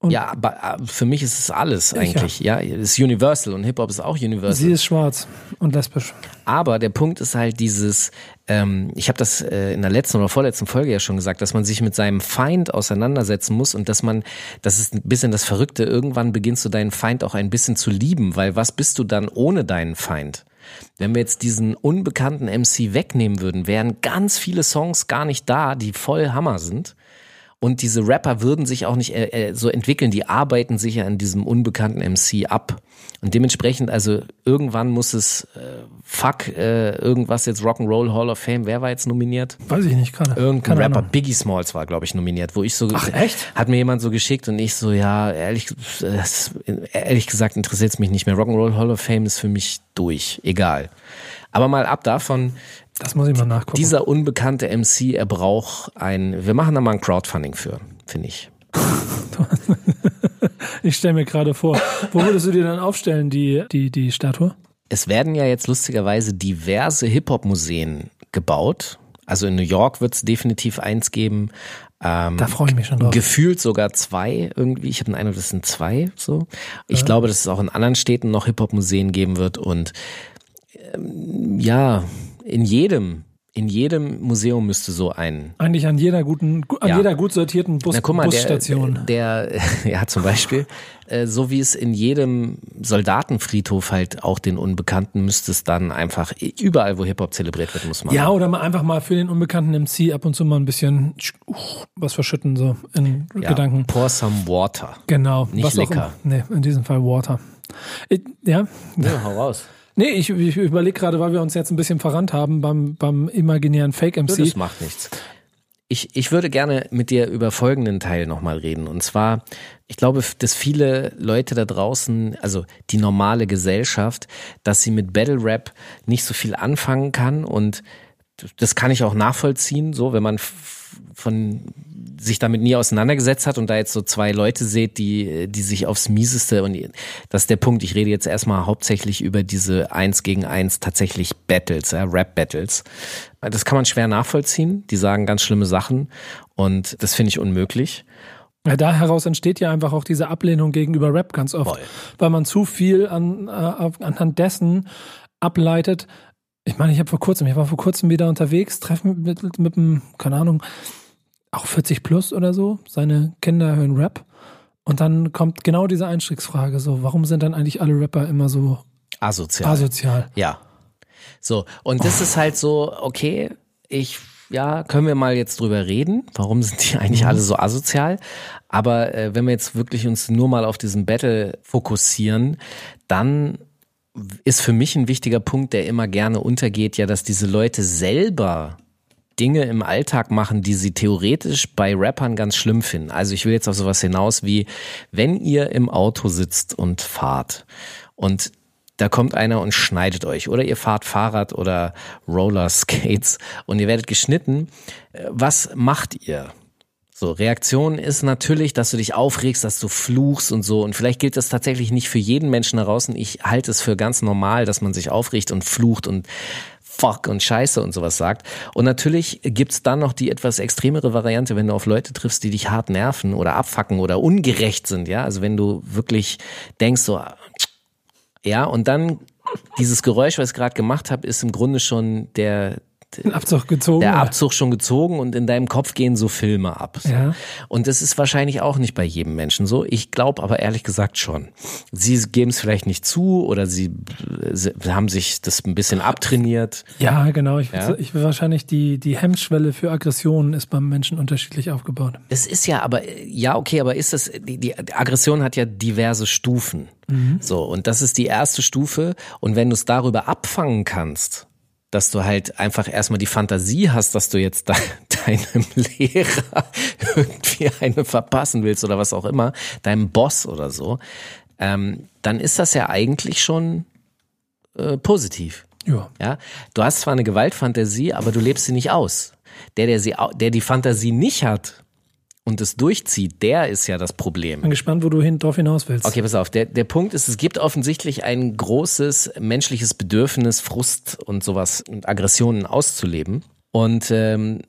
Und- ja, aber äh, für mich ist es alles eigentlich. Ja, es ist Universal und Hip-Hop ist auch Universal. Sie ist schwarz und lesbisch. Aber der Punkt ist halt dieses, ähm, ich habe das äh, in der letzten oder vorletzten Folge ja schon gesagt, dass man sich mit seinem Feind auseinandersetzen muss und dass man, das ist ein bisschen das Verrückte, irgendwann beginnst du deinen Feind auch ein bisschen zu lieben, weil was bist du dann ohne deinen Feind? Wenn wir jetzt diesen unbekannten MC wegnehmen würden, wären ganz viele Songs gar nicht da, die voll Hammer sind. Und diese Rapper würden sich auch nicht äh, äh, so entwickeln, die arbeiten sich ja an diesem unbekannten MC ab. Und dementsprechend, also irgendwann muss es, äh, fuck, äh, irgendwas jetzt Rock'n'Roll Hall of Fame, wer war jetzt nominiert? Weiß ich nicht gerade. Irgendein Keine Rapper, Ahnung. Biggie Smalls war, glaube ich, nominiert, wo ich so, Ach, echt? hat mir jemand so geschickt und ich so, ja, ehrlich, ehrlich gesagt interessiert es mich nicht mehr. Rock'n'Roll Hall of Fame ist für mich durch, egal. Aber mal ab davon, Das muss ich mal nachgucken. dieser unbekannte MC, er braucht ein, wir machen da mal ein Crowdfunding für, finde ich. Ich stelle mir gerade vor, wo würdest du dir dann aufstellen, die, die, die Statue? Es werden ja jetzt lustigerweise diverse Hip-Hop-Museen gebaut. Also in New York wird es definitiv eins geben. Ähm, Da freue ich mich schon drauf. Gefühlt sogar zwei irgendwie. Ich habe den Eindruck, das sind zwei so. Ich glaube, dass es auch in anderen Städten noch Hip-Hop-Museen geben wird. Und ähm, ja, in jedem, in jedem Museum müsste so ein Eigentlich an jeder guten, gu- an Ja. jeder gut sortierten Bus, Na, guck mal, Busstation. Der, der, ja, zum Beispiel, äh, so wie es in jedem Soldatenfriedhof halt auch den Unbekannten müsste es dann einfach überall, wo Hip-Hop zelebriert wird, muss man. ja, oder mal einfach mal für den unbekannten MC ab und zu mal ein bisschen uh, was verschütten, so in Ja, Gedanken. Pour some water. Genau. Nicht auch lecker. immer. Nee, in diesem Fall Water. Ich, ja. Ja, hau raus. Nee, ich, ich überlege gerade, weil wir uns jetzt ein bisschen verrannt haben beim, beim imaginären Fake-MC. Das macht nichts. Ich, ich würde gerne mit dir über folgenden Teil nochmal reden. Und zwar, ich glaube, dass viele Leute da draußen, also die normale Gesellschaft, dass sie mit Battle Rap nicht so viel anfangen kann. Und das kann ich auch nachvollziehen, so, wenn man von sich damit nie auseinandergesetzt hat und da jetzt so zwei Leute seht, die, die sich aufs Mieseste und das ist der Punkt, ich rede jetzt erstmal hauptsächlich über diese eins gegen eins tatsächlich Battles, ja, Rap-Battles. Das kann man schwer nachvollziehen, die sagen ganz schlimme Sachen und das finde ich unmöglich. Ja, da heraus entsteht ja einfach auch diese Ablehnung gegenüber Rap ganz oft, Voll. weil man zu viel an, äh, anhand dessen ableitet. Ich meine, ich habe vor kurzem, ich war vor kurzem wieder unterwegs, treffen mit, mit, mit einem, keine Ahnung, auch 40 plus oder so. Seine Kinder hören Rap. Und dann kommt genau diese Einstiegsfrage so, warum sind dann eigentlich alle Rapper immer so Asozial. asozial? Ja. So, und das ist halt so, okay, ich, ja, können wir mal jetzt drüber reden? Warum sind die eigentlich alle so asozial? Aber äh, wenn wir jetzt wirklich uns nur mal auf diesen Battle fokussieren, dann ist für mich ein wichtiger Punkt, der immer gerne untergeht, ja, dass diese Leute selber Dinge im Alltag machen, die sie theoretisch bei Rappern ganz schlimm finden. Also ich will jetzt auf sowas hinaus wie, wenn ihr im Auto sitzt und fahrt und da kommt einer und schneidet euch oder ihr fahrt Fahrrad oder Roller Skates und ihr werdet geschnitten, was macht ihr? So, Reaktion ist natürlich, dass du dich aufregst, dass du fluchst und so. Und vielleicht gilt das tatsächlich nicht für jeden Menschen da draußen. Ich halte es für ganz normal, dass man sich aufregt und flucht und fuck und scheiße und sowas sagt. Und natürlich gibt's dann noch die etwas extremere Variante, wenn du auf Leute triffst, die dich hart nerven oder abfacken oder ungerecht sind, ja. Also wenn du wirklich denkst so, ja, und dann dieses Geräusch, was ich gerade gemacht habe, ist im Grunde schon der, Den Abzug gezogen. der? Abzug schon gezogen und in deinem Kopf gehen so Filme ab. So. Ja. Und das ist wahrscheinlich auch nicht bei jedem Menschen so. Ich glaube aber ehrlich gesagt schon. Sie geben es vielleicht nicht zu oder sie, sie haben sich das ein bisschen abtrainiert. Ja, genau. Ich, Ja. ich will wahrscheinlich die, die Hemmschwelle für Aggressionen ist beim Menschen unterschiedlich aufgebaut. Es ist ja aber, ja, okay, aber ist das, die, die Aggression hat ja diverse Stufen. So, und das ist die erste Stufe. Und wenn du es darüber abfangen kannst, dass du halt einfach erstmal die Fantasie hast, dass du jetzt de deinem Lehrer irgendwie eine verpassen willst oder was auch immer, deinem Boss oder so, ähm, dann ist das ja eigentlich schon äh, positiv. Ja. Ja, du hast zwar eine Gewaltfantasie, aber du lebst sie nicht aus. Der, der sie, der die Fantasie nicht hat und es durchzieht, der ist ja das Problem. Bin gespannt, wo du hin, drauf hinaus willst. Okay, pass auf. Der, der Punkt ist, es gibt offensichtlich ein großes menschliches Bedürfnis, Frust und sowas und Aggressionen auszuleben. Und ähm,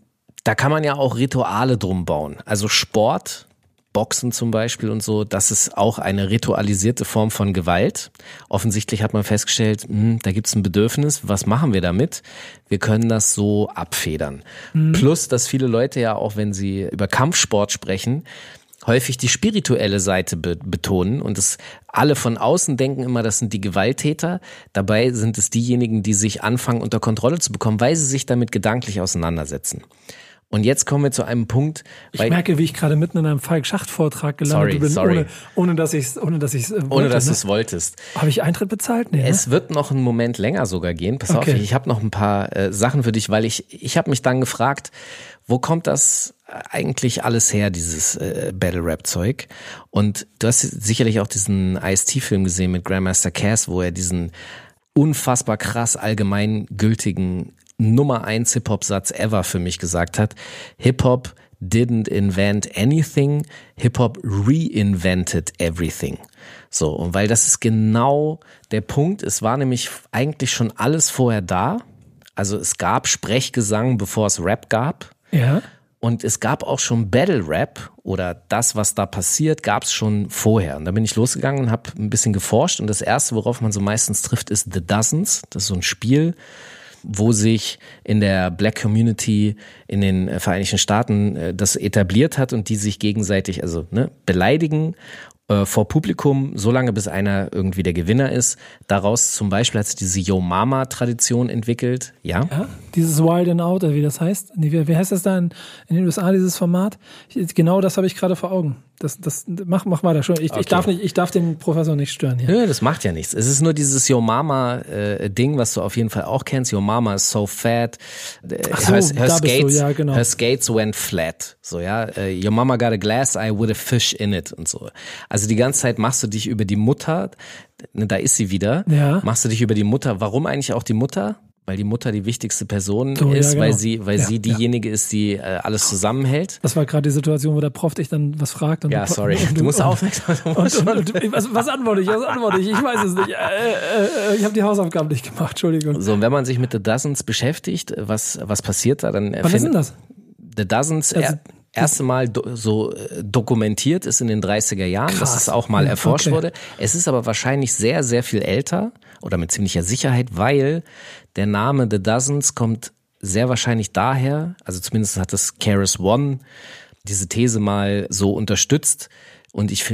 da kann man ja auch Rituale drum bauen. Also Sport, Boxen zum Beispiel und so, das ist auch eine ritualisierte Form von Gewalt. Offensichtlich hat man festgestellt, hm, da gibt es ein Bedürfnis. Was machen wir damit? Wir können das so abfedern. Plus, dass viele Leute ja auch, wenn sie über Kampfsport sprechen, häufig die spirituelle Seite be betonen und es alle von außen denken immer, das sind die Gewalttäter. Dabei sind es diejenigen, die sich anfangen unter Kontrolle zu bekommen, weil sie sich damit gedanklich auseinandersetzen. Und jetzt kommen wir zu einem Punkt, Ich merke, wie ich gerade mitten in einem Falk-Schacht-Vortrag gelandet Sorry, bin, sorry. ohne, ohne dass ich es ohne dass ich's, äh, wollte, ohne dass du ne? es wolltest. Habe ich Eintritt bezahlt? Nee, ne? Es wird noch einen Moment länger sogar gehen. Pass Okay. auf, ich habe noch ein paar äh, Sachen für dich, weil ich ich habe mich dann gefragt, wo kommt das eigentlich alles her, dieses äh, Battle Rap Zeug? Und du hast sicherlich auch diesen Ice-T-Film gesehen mit Grandmaster Cass, wo er diesen unfassbar krass allgemeingültigen Nummer eins Hip-Hop-Satz ever für mich gesagt hat. Hip-Hop didn't invent anything, Hip-Hop reinvented everything. So, und weil das ist genau der Punkt, es war nämlich eigentlich schon alles vorher da. Also es gab Sprechgesang, bevor es Rap gab. ja. Und es gab auch schon Battle Rap oder das, was da passiert, gab es schon vorher. Und da bin ich losgegangen und habe ein bisschen geforscht. Und das Erste, worauf man so meistens trifft, ist The Dozens. Das ist so ein Spiel, wo sich in der Black Community in den Vereinigten Staaten äh, das etabliert hat und die sich gegenseitig also ne, beleidigen äh, vor Publikum, solange bis einer irgendwie der Gewinner ist. Daraus zum Beispiel hat sich diese Yo Mama Tradition entwickelt. Ja. ja. Dieses Wild and Out, wie das heißt. Nee, wie, wie heißt das da in, in den USA, dieses Format? Ich, genau das habe ich gerade vor Augen. Das, das, mach, mach weiter schon. Ich, Okay. ich, darf nicht, ich darf den Professor nicht stören hier. Nö, das macht ja nichts. Es ist nur dieses Yo Mama äh, Ding, was du auf jeden Fall auch kennst. Yo Mama is so fat. Äh, Ach so, her, da her bist du, skates, ja, genau. her skates went flat. So ja, äh, Your Mama got a glass eye with a fish in it und so. Also die ganze Zeit machst du dich über die Mutter. Da ist sie wieder. Ja. Machst du dich über die Mutter. Warum eigentlich auch die Mutter? Weil die Mutter die wichtigste Person So, ja, ist, weil genau. sie, weil Ja, sie ja. diejenige ist, die äh, alles zusammenhält. Das war gerade die Situation, wo der Prof dich dann was fragt. Und Ja, du, sorry. Und, Du musst aufmerksam was, was antworte ich? Was antworte ich? Ich weiß es nicht. Äh, äh, äh, ich habe die Hausaufgaben nicht gemacht. Entschuldigung. So, und wenn man sich mit The Dozens beschäftigt, was, was passiert da, dann äh, Wann ist denn das? The Dozens, Also, er, erste Mal do, so dokumentiert ist in den 30er Jahren, Krass. dass es auch mal Ja, erforscht okay. wurde. Es ist aber wahrscheinlich sehr, sehr viel älter oder mit ziemlicher Sicherheit, weil der Name The Dozens kommt sehr wahrscheinlich daher, also zumindest hat das Keras One diese These mal so unterstützt. Und ich,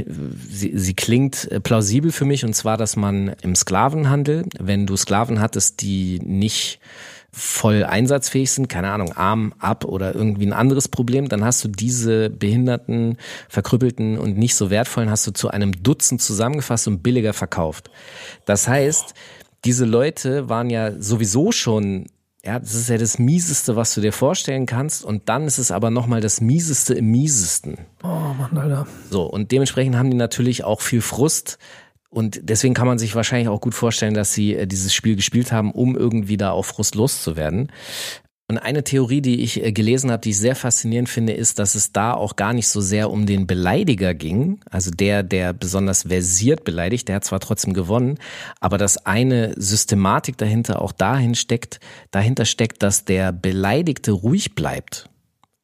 sie, sie klingt äh, plausibel für mich, und zwar, dass man im Sklavenhandel, wenn du Sklaven hattest, die nicht voll einsatzfähig sind, keine Ahnung, Arm ab oder irgendwie ein anderes Problem, dann hast du diese behinderten, verkrüppelten und nicht so wertvollen hast du zu einem Dutzend zusammengefasst und billiger verkauft. Das heißt, diese Leute waren ja sowieso schon ja, das ist ja das Mieseste, was du dir vorstellen kannst. Und dann ist es aber nochmal das Mieseste im Miesesten. Oh Mann, Alter. So, und dementsprechend haben die natürlich auch viel Frust. Und deswegen kann man sich wahrscheinlich auch gut vorstellen, dass sie äh, dieses Spiel gespielt haben, um irgendwie da auf Frust loszuwerden. Und eine Theorie, die ich äh, gelesen habe, die ich sehr faszinierend finde, ist, dass es da auch gar nicht so sehr um den Beleidiger ging, also der, der besonders versiert beleidigt, der hat zwar trotzdem gewonnen, aber dass eine Systematik dahinter auch dahin steckt, dahinter steckt, dass der Beleidigte ruhig bleibt.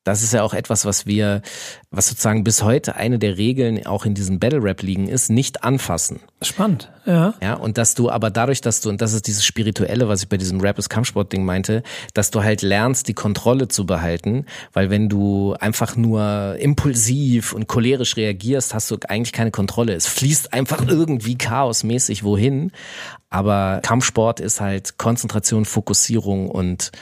Das ist ja auch etwas, was wir, was sozusagen bis heute eine der Regeln auch in diesen Battle Rap Ligen ist, nicht anfassen. Spannend, ja. Ja, und dass du aber dadurch, dass du, und das ist dieses Spirituelle, was ich bei diesem Rap ist Kampfsport Ding meinte, dass du halt lernst, die Kontrolle zu behalten, weil wenn du einfach nur impulsiv und cholerisch reagierst, hast du eigentlich keine Kontrolle. Es fließt einfach irgendwie chaosmäßig wohin, aber Kampfsport ist halt Konzentration, Fokussierung und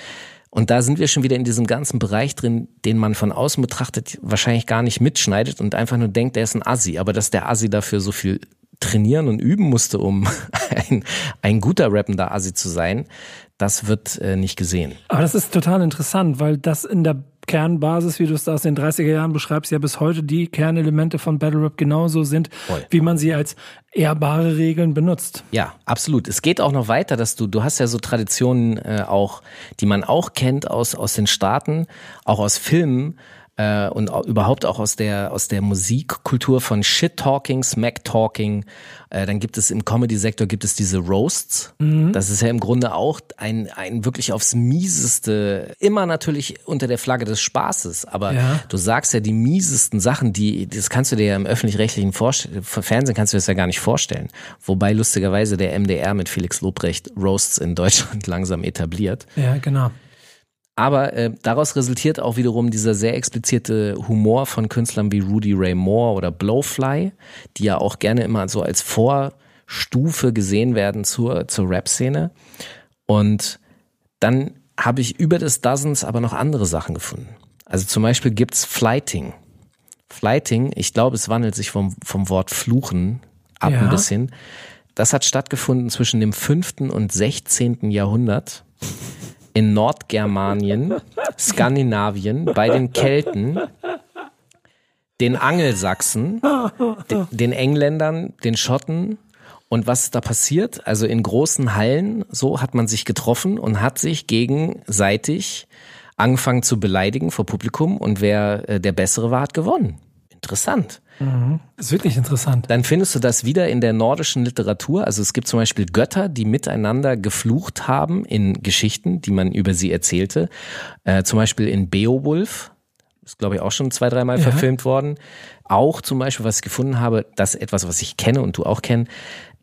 und da sind wir schon wieder in diesem ganzen Bereich drin, den man von außen betrachtet wahrscheinlich gar nicht mitschneidet und einfach nur denkt, der ist ein Assi. Aber dass der Assi dafür so viel trainieren und üben musste, um ein, ein guter rappender Assi zu sein, das wird äh, nicht gesehen. Aber das ist total interessant, weil das in der Kernbasis, wie du es da aus den 30er Jahren beschreibst, ja bis heute die Kernelemente von Battle Rap genauso sind, Voll. wie man sie als ehrbare Regeln benutzt. Ja, absolut. Es geht auch noch weiter, dass du, du hast ja so Traditionen äh, auch, die man auch kennt aus, aus den Staaten, auch aus Filmen äh, und überhaupt auch aus der, aus der Musikkultur von Shit-Talking, Smack-Talking. Äh, dann gibt es im Comedy-Sektor gibt es diese Roasts. Das ist ja im Grunde auch ein, ein wirklich aufs mieseste, immer natürlich unter der Flagge des Spaßes, aber Ja. du sagst ja die miesesten Sachen, die, das kannst du dir ja im öffentlich-rechtlichen Fernsehen kannst du das ja gar nicht vorstellen. Wobei lustigerweise der MDR mit Felix Lobrecht Roasts in Deutschland langsam etabliert. Ja, genau. Aber äh, daraus resultiert auch wiederum dieser sehr explizite Humor von Künstlern wie Rudy Ray Moore oder Blowfly, die ja auch gerne immer so als Vorstufe gesehen werden zur, zur Rap-Szene. Und dann habe ich über des Dozens aber noch andere Sachen gefunden. Also zum Beispiel gibt's Flighting. Flighting, ich glaube, es wandelt sich vom, vom Wort Fluchen ab Ja. ein bisschen. Das hat stattgefunden zwischen dem 5. und 16. Jahrhundert in Nordgermanien, Skandinavien, bei den Kelten, den Angelsachsen, de- den Engländern, den Schotten. Und was ist da passiert? Also in großen Hallen, so hat man sich getroffen und hat sich gegenseitig angefangen zu beleidigen vor Publikum und wer äh, der Bessere war, hat gewonnen. Interessant. Das ist wirklich interessant. Dann findest du das wieder in der nordischen Literatur. Also es gibt zum Beispiel Götter, die miteinander geflucht haben in Geschichten, die man über sie erzählte. Äh, zum Beispiel in Beowulf. Ist, glaube ich, auch schon zwei, dreimal Ja. verfilmt worden. Auch zum Beispiel, was ich gefunden habe, das etwas, was ich kenne und du auch kennst,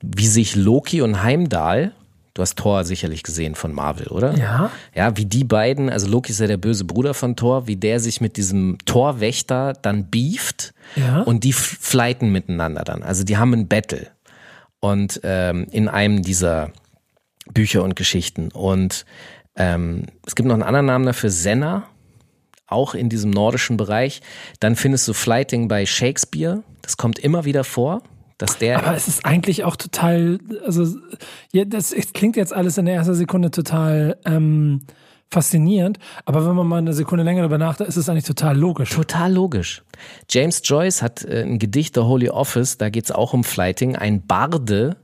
wie sich Loki und Heimdall, du hast Thor sicherlich gesehen von Marvel, oder? Ja. Ja, wie die beiden, also Loki ist ja der böse Bruder von Thor, wie der sich mit diesem Torwächter dann beeft Ja. und die f- flighten miteinander dann. Also die haben ein Battle. Und ähm, in einem dieser Bücher und Geschichten. Und ähm, es gibt noch einen anderen Namen dafür, Senna, auch in diesem nordischen Bereich. Dann findest du Flighting bei Shakespeare. Das kommt immer wieder vor, dass der Aber es ist eigentlich auch total, also ja, das es klingt jetzt alles in der ersten Sekunde total ähm, faszinierend, aber wenn man mal eine Sekunde länger darüber nachdenkt, ist es eigentlich total logisch. Total logisch. James Joyce hat äh, ein Gedicht, The Holy Office, da geht's auch um Flighting. Ein Barde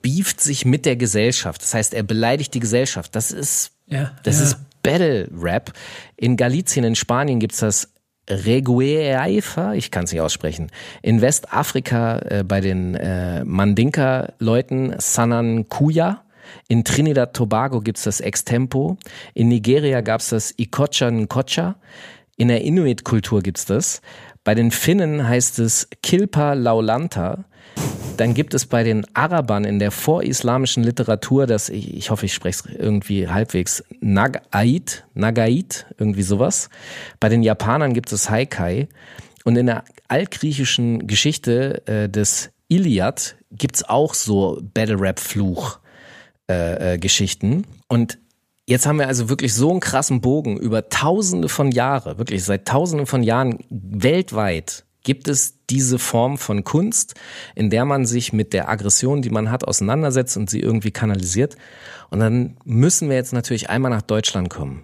beeft sich mit der Gesellschaft. Das heißt, er beleidigt die Gesellschaft. Das ist, Ja, das ja. ist Battle Rap. In Galicien, in Spanien gibt's das Regueifa, ich kann es nicht aussprechen. In Westafrika äh, bei den äh, Mandinka-Leuten Sanan Kuya. In Trinidad Tobago gibt's das Extempo. In Nigeria gab's das Ikocha Nkocha. In der Inuit-Kultur gibt's das. Bei den Finnen heißt es Kilpa Laulanta. Dann gibt es bei den Arabern in der vorislamischen Literatur, das ich, ich hoffe, ich spreche es irgendwie halbwegs, Nagait, Nagait, irgendwie sowas. Bei den Japanern gibt es Haikai. Und in der altgriechischen Geschichte äh, des Iliad gibt's auch so Battle-Rap-Fluch äh, äh. Und jetzt haben wir also wirklich so einen krassen Bogen über tausende von Jahre, wirklich seit tausenden von Jahren weltweit gibt es diese Form von Kunst, in der man sich mit der Aggression, die man hat, auseinandersetzt und sie irgendwie kanalisiert. Und dann müssen wir jetzt natürlich einmal nach Deutschland kommen.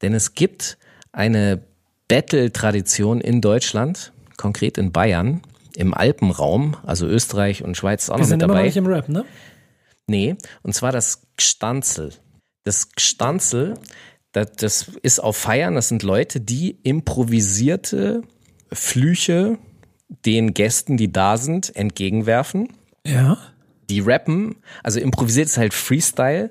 Denn es gibt eine Battle-Tradition in Deutschland, konkret in Bayern, im Alpenraum, also Österreich und Schweiz auch Wir noch sind mit immer noch dabei. nicht im Rap, ne? Nee, und zwar das Gstanzel. Das Gstanzel, das, das ist auf Feiern, das sind Leute, die improvisierte Flüche den Gästen, die da sind, entgegenwerfen. Ja. Die rappen, also improvisiert ist halt Freestyle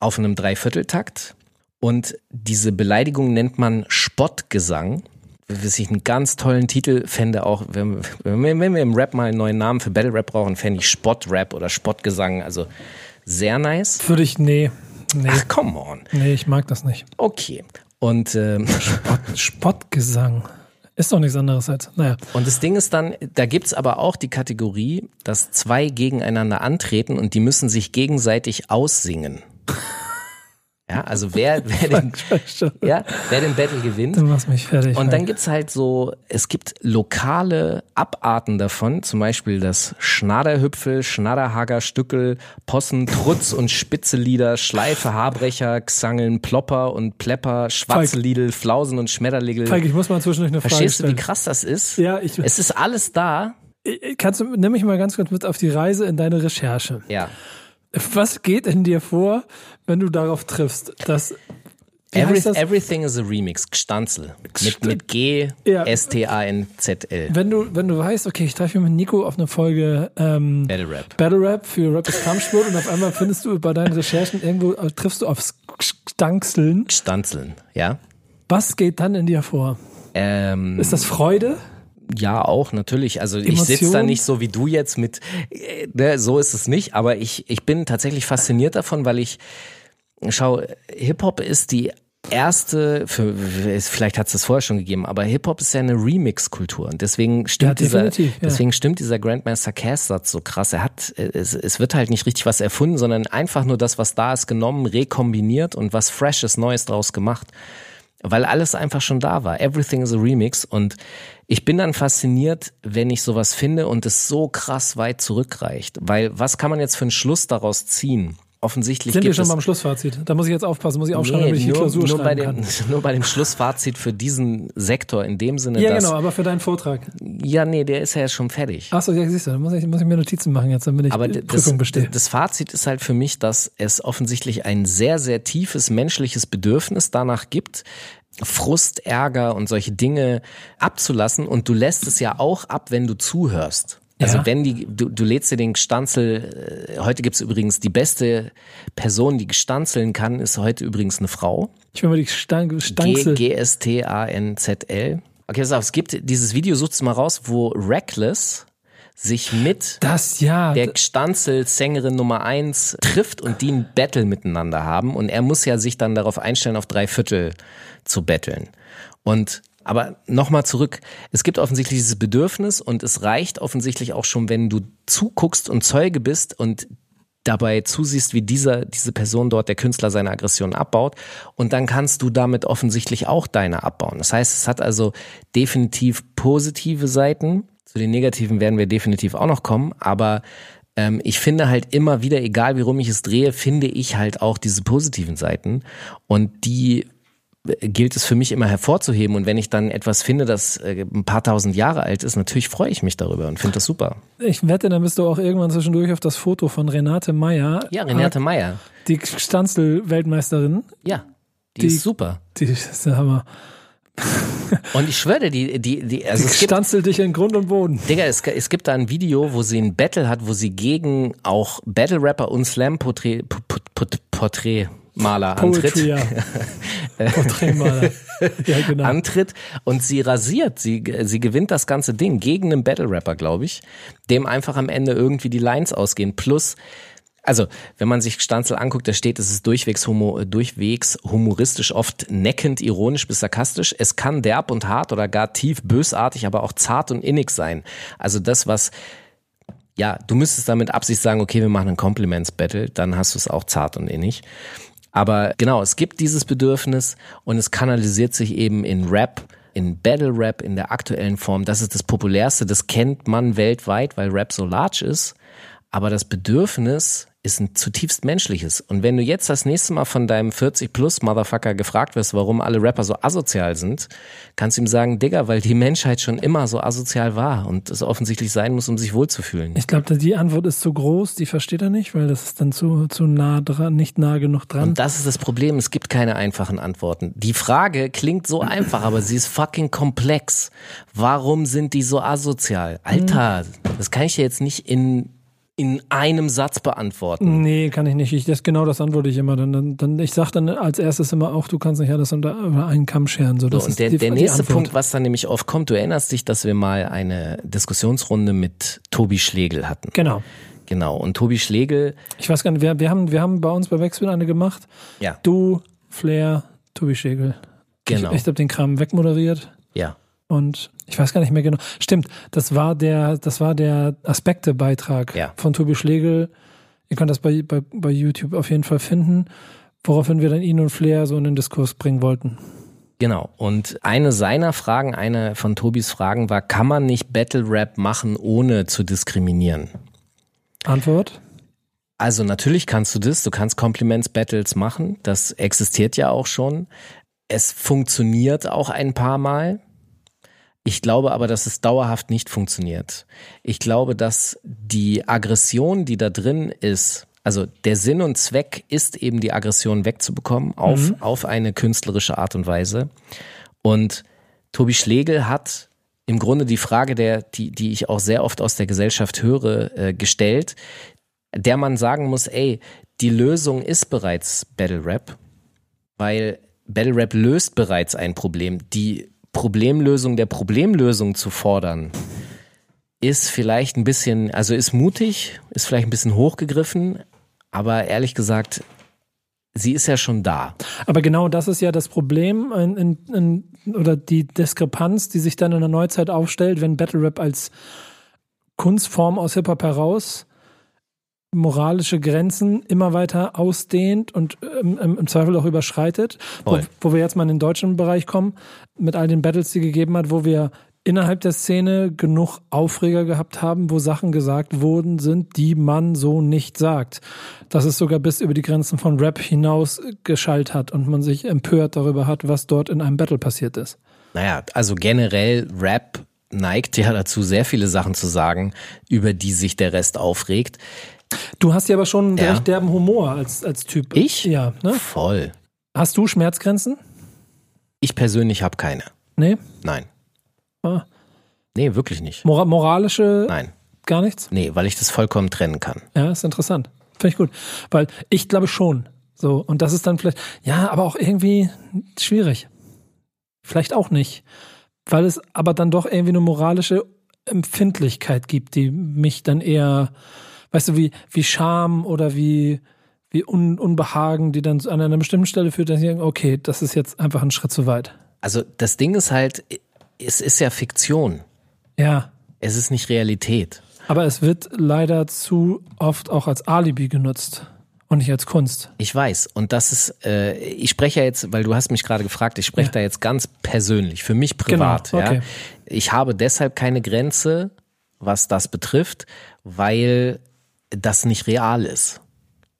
auf einem Dreivierteltakt. Und diese Beleidigung nennt man Spottgesang. Was ich einen ganz tollen Titel fände, auch wenn, wenn, wir- im Rap mal einen neuen Namen für Battle Rap brauchen, fände ich Spottrap oder Spottgesang. Also sehr nice. Würde ich, nee. Nee, Ach, come on. nee, ich mag das nicht. Okay. Und, ähm, Spottgesang. Ist doch nichts anderes als, naja. und das Ding ist dann, da gibt's aber auch die Kategorie, dass zwei gegeneinander antreten und die müssen sich gegenseitig aussingen. Ja, also wer, wer den, ja, wer den Battle gewinnt. Du machst mich fertig. Und dann Frank. gibt's halt so, es gibt lokale Abarten davon, zum Beispiel das Schnaderhüpfel, Schnadderhager, Stückel, Possen, Trutz und Spitzelieder, Schleife, Haarbrecher, Xangeln, Plopper und Plepper, Schwarzeliedel, Flausen und Schmetterligel. Falk, ich muss mal zwischendurch eine Frage Verstehst du, wie krass das ist? Ja, ich- Es ist alles da. Kannst du, nimm mich mal ganz kurz mit auf die Reise in deine Recherche. Ja. Was geht in dir vor, wenn du darauf triffst, dass Every, everything is a Remix. Gstanzel. Mit, mit G, Ja. S-T-A-N-Z-L. wenn du, wenn du weißt, okay, ich treffe mich mit Nico auf eine Folge ähm, Battle Rap. Battle Rap für Rap ist Kampfsport und auf einmal findest du bei deinen Recherchen irgendwo, äh, triffst du auf Stanzeln. Stanzeln, ja. Was geht dann in dir vor? Ähm, Ist das Freude? Ja, auch natürlich. Also ich sitze da nicht so wie du jetzt mit, äh, ne, so ist es nicht, aber ich, ich bin tatsächlich fasziniert davon, weil ich, schau, Hip-Hop ist die erste, für, vielleicht hat es das vorher schon gegeben, aber Hip-Hop ist ja eine Remix-Kultur und deswegen stimmt Ja, dieser, ja. deswegen stimmt dieser Grandmaster Cass-Satz so krass. Er hat, äh, es, es wird halt nicht richtig was erfunden, sondern einfach nur das, was da ist, genommen, rekombiniert und was Freshes, Neues draus gemacht weil alles einfach schon da war. Everything is a Remix und ich bin dann fasziniert, wenn ich sowas finde und es so krass weit zurückreicht, weil was kann man jetzt für einen Schluss daraus ziehen? Offensichtlich Sind wir schon beim Schlussfazit? Da muss ich jetzt aufpassen, muss ich aufschreiben, damit ich die nur, Klausur nur, bei dem, kann. nur bei dem Schlussfazit für diesen Sektor in dem Sinne, Ja, dass genau, aber für deinen Vortrag. ja nee, der ist ja schon fertig. Achso, ja, siehst du, da muss ich, muss ich mir Notizen machen jetzt, damit ich Aber die Prüfung bestehe. das Fazit ist halt für mich, dass es offensichtlich ein sehr, sehr tiefes menschliches Bedürfnis danach gibt, Frust, Ärger und solche Dinge abzulassen. Und du lässt es ja auch ab, wenn du zuhörst. Also Ja. wenn die, du, du lädst dir den Gestanzel, äh, heute gibt's übrigens die beste Person, die gestanzeln kann, ist heute übrigens eine Frau. Ich will mal die Stank, Stanzel. G- G-S-T-A-N-Z-L. Okay, pass auf, es gibt dieses Video, sucht's mal raus, wo Reckless sich mit das, ja. der Gstanzel-Sängerin Nummer eins trifft und die ein Battle miteinander haben. Und er muss ja sich dann darauf einstellen, auf drei Viertel zu betteln. Und aber nochmal zurück, es gibt offensichtlich dieses Bedürfnis und es reicht offensichtlich auch schon, wenn du zuguckst und Zeuge bist und dabei zusiehst, wie dieser, diese Person dort, der Künstler, seine Aggression abbaut. Und dann kannst du damit offensichtlich auch deine abbauen. Das heißt, es hat also definitiv positive Seiten. Zu den negativen werden wir definitiv auch noch kommen. Aber ähm, ich finde halt immer wieder, egal wie rum ich es drehe, finde ich halt auch diese positiven Seiten. Und die äh, gilt es für mich immer hervorzuheben. Und wenn ich dann etwas finde, das äh, ein paar tausend Jahre alt ist, natürlich freue ich mich darüber und finde das super. Ich wette, dann bist du auch irgendwann zwischendurch auf das Foto von Renate Meyer. Ja, Renate Meyer. Die Stanzel-Weltmeisterin. Ja, die, Die- ist super. Die ist der Hammer. Und ich schwöre, dir, die, die, die, also Die es gibt, stanzelt dich in Grund und Boden. Digga, es, es gibt da ein Video, wo sie ein Battle hat, wo sie gegen auch Battle-Rapper und Slam-Porträt, Porträt, Porträt, Porträtmaler antritt. Poetry, ja. Porträtmaler. ja, genau. antritt und sie rasiert, sie, sie gewinnt das ganze Ding gegen einen Battle Rapper, glaube ich, dem einfach am Ende irgendwie die Lines ausgehen. Plus, also wenn man sich Stanzel anguckt, da steht, es ist durchwegs, homo, durchwegs humoristisch, oft neckend, ironisch bis sarkastisch. Es kann derb und hart oder gar tief bösartig, aber auch zart und innig sein. Also das, was ja, du müsstest damit Absicht sagen, okay, wir machen ein Compliments-Battle, dann hast du es auch zart und innig. Aber genau, es gibt dieses Bedürfnis und es kanalisiert sich eben in Rap, in Battle Rap, in der aktuellen Form. Das ist das populärste, das kennt man weltweit, weil Rap so large ist. Aber das Bedürfnis ist ein zutiefst menschliches. Und wenn du jetzt das nächste Mal von deinem 40-plus-Motherfucker gefragt wirst, warum alle Rapper so asozial sind, kannst du ihm sagen, Digga, weil die Menschheit schon immer so asozial war und es offensichtlich sein muss, um sich wohlzufühlen. Ich glaube, die Antwort ist zu groß, die versteht er nicht, weil das ist dann zu, zu nah dran, nicht nah genug dran. Und das ist das Problem, es gibt keine einfachen Antworten. Die Frage klingt so einfach, aber sie ist fucking komplex. Warum sind die so asozial? Alter, das kann ich dir jetzt nicht in in einem Satz beantworten. Nee, kann ich nicht. Ich, das, genau das antworte ich immer. Dann, dann, dann, ich sage dann als erstes immer auch, du kannst nicht alles unter, unter einen Kamm scheren. So, das so, und der, die, der nächste. Punkt, was dann nämlich oft kommt, du erinnerst dich, dass wir mal eine Diskussionsrunde mit Tobi Schlegel hatten. Genau. Genau. Und Tobi Schlegel, Ich weiß gar nicht, wir, wir, haben, wir haben bei uns bei Wechsel eine gemacht. ja, Du, Flair, Tobi Schegel. Genau. Ich, ich habe den Kram wegmoderiert. ja. Und ich weiß gar nicht mehr genau. Stimmt, das war der, das war der Aspekte-Beitrag Ja. von Tobi Schlegel. Ihr könnt das bei, bei, bei YouTube auf jeden Fall finden, woraufhin wir dann ihn und Flair so in den Diskurs bringen wollten. Genau. Und eine seiner Fragen, eine von Tobis Fragen war, kann man nicht Battle Rap machen, ohne zu diskriminieren? Antwort? Also natürlich kannst du das, du kannst Compliments-Battles machen, das existiert ja auch schon. Es funktioniert auch ein paar Mal. Ich glaube aber, dass es dauerhaft nicht funktioniert. Ich glaube, dass die Aggression, die da drin ist, also der Sinn und Zweck ist eben die Aggression wegzubekommen auf, auf eine künstlerische Art und Weise. Und Tobi Schlegel hat im Grunde die Frage, der, die, die ich auch sehr oft aus der Gesellschaft höre, äh, gestellt, der man sagen muss, ey, die Lösung ist bereits Battle Rap, weil Battle Rap löst bereits ein Problem. Die Problemlösung der Problemlösung zu fordern, ist vielleicht ein bisschen, also ist mutig, ist vielleicht ein bisschen hochgegriffen, aber ehrlich gesagt, sie ist ja schon da. Aber genau das ist ja das Problem in, in, in, oder die Diskrepanz, die sich dann in der Neuzeit aufstellt, wenn Battle Rap als Kunstform aus Hip-Hop heraus moralische Grenzen immer weiter ausdehnt und ähm, im, Zweifel auch überschreitet. Wo, wo wir jetzt mal in den deutschen Bereich kommen, mit all den Battles, die gegeben hat, wo wir innerhalb der Szene genug Aufreger gehabt haben, wo Sachen gesagt wurden sind, die man so nicht sagt. Dass es sogar bis über die Grenzen von Rap hinaus geschallt hat und man sich empört darüber hat, was dort in einem Battle passiert ist. Naja, also generell Rap neigt ja dazu, sehr viele Sachen zu sagen, über die sich der Rest aufregt. Du hast ja aber schon einen Ja. recht derben Humor als, als Typ. Ich? Ja. Ne? Voll. Hast du Schmerzgrenzen? Ich persönlich habe keine. Nee. Nein. Ah. Nee, wirklich nicht. Mora moralische Nein. gar nichts? Nee, weil ich das vollkommen trennen kann. Ja, ist interessant. Finde ich gut. Weil ich glaube schon. So, und das ist dann vielleicht, ja, aber auch irgendwie schwierig. Vielleicht auch nicht. Weil es aber dann doch irgendwie eine moralische Empfindlichkeit gibt, die mich dann eher, weißt du, wie, wie Scham oder wie, wie Un Unbehagen, die dann an einer bestimmten Stelle führt, dass ich denke, okay, das ist jetzt einfach ein Schritt zu weit. Also das Ding ist halt, es ist ja Fiktion. Ja. Es ist nicht Realität. Aber es wird leider zu oft auch als Alibi genutzt und nicht als Kunst. Ich weiß. Und das ist, äh, ich spreche ja jetzt, weil du hast mich gerade gefragt, ich spreche Ja. da jetzt ganz persönlich, für mich privat. Genau, okay. ja. Ich habe deshalb keine Grenze, was das betrifft, weil das nicht real ist.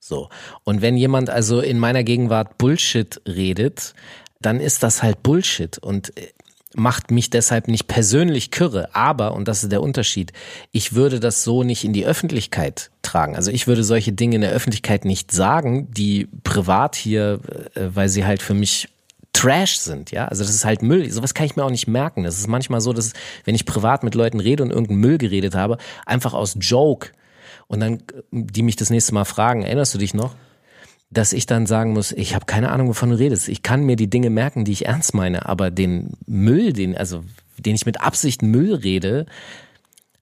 So. Und wenn jemand also in meiner Gegenwart Bullshit redet, dann ist das halt Bullshit und äh, macht mich deshalb nicht persönlich kürre. Aber, und das ist der Unterschied, ich würde das so nicht in die Öffentlichkeit tragen. Also ich würde solche Dinge in der Öffentlichkeit nicht sagen, die privat hier, äh, weil sie halt für mich Trash sind, ja. Also das ist halt Müll. Sowas kann ich mir auch nicht merken. Das ist manchmal so, dass wenn ich privat mit Leuten rede und irgendeinen Müll geredet habe, einfach aus Joke und dann, die mich das nächste Mal fragen, erinnerst du dich noch? dass ich dann sagen muss, ich habe keine Ahnung, wovon du redest. Ich kann mir die Dinge merken, die ich ernst meine, aber den Müll, den, also den ich mit Absicht Müll rede,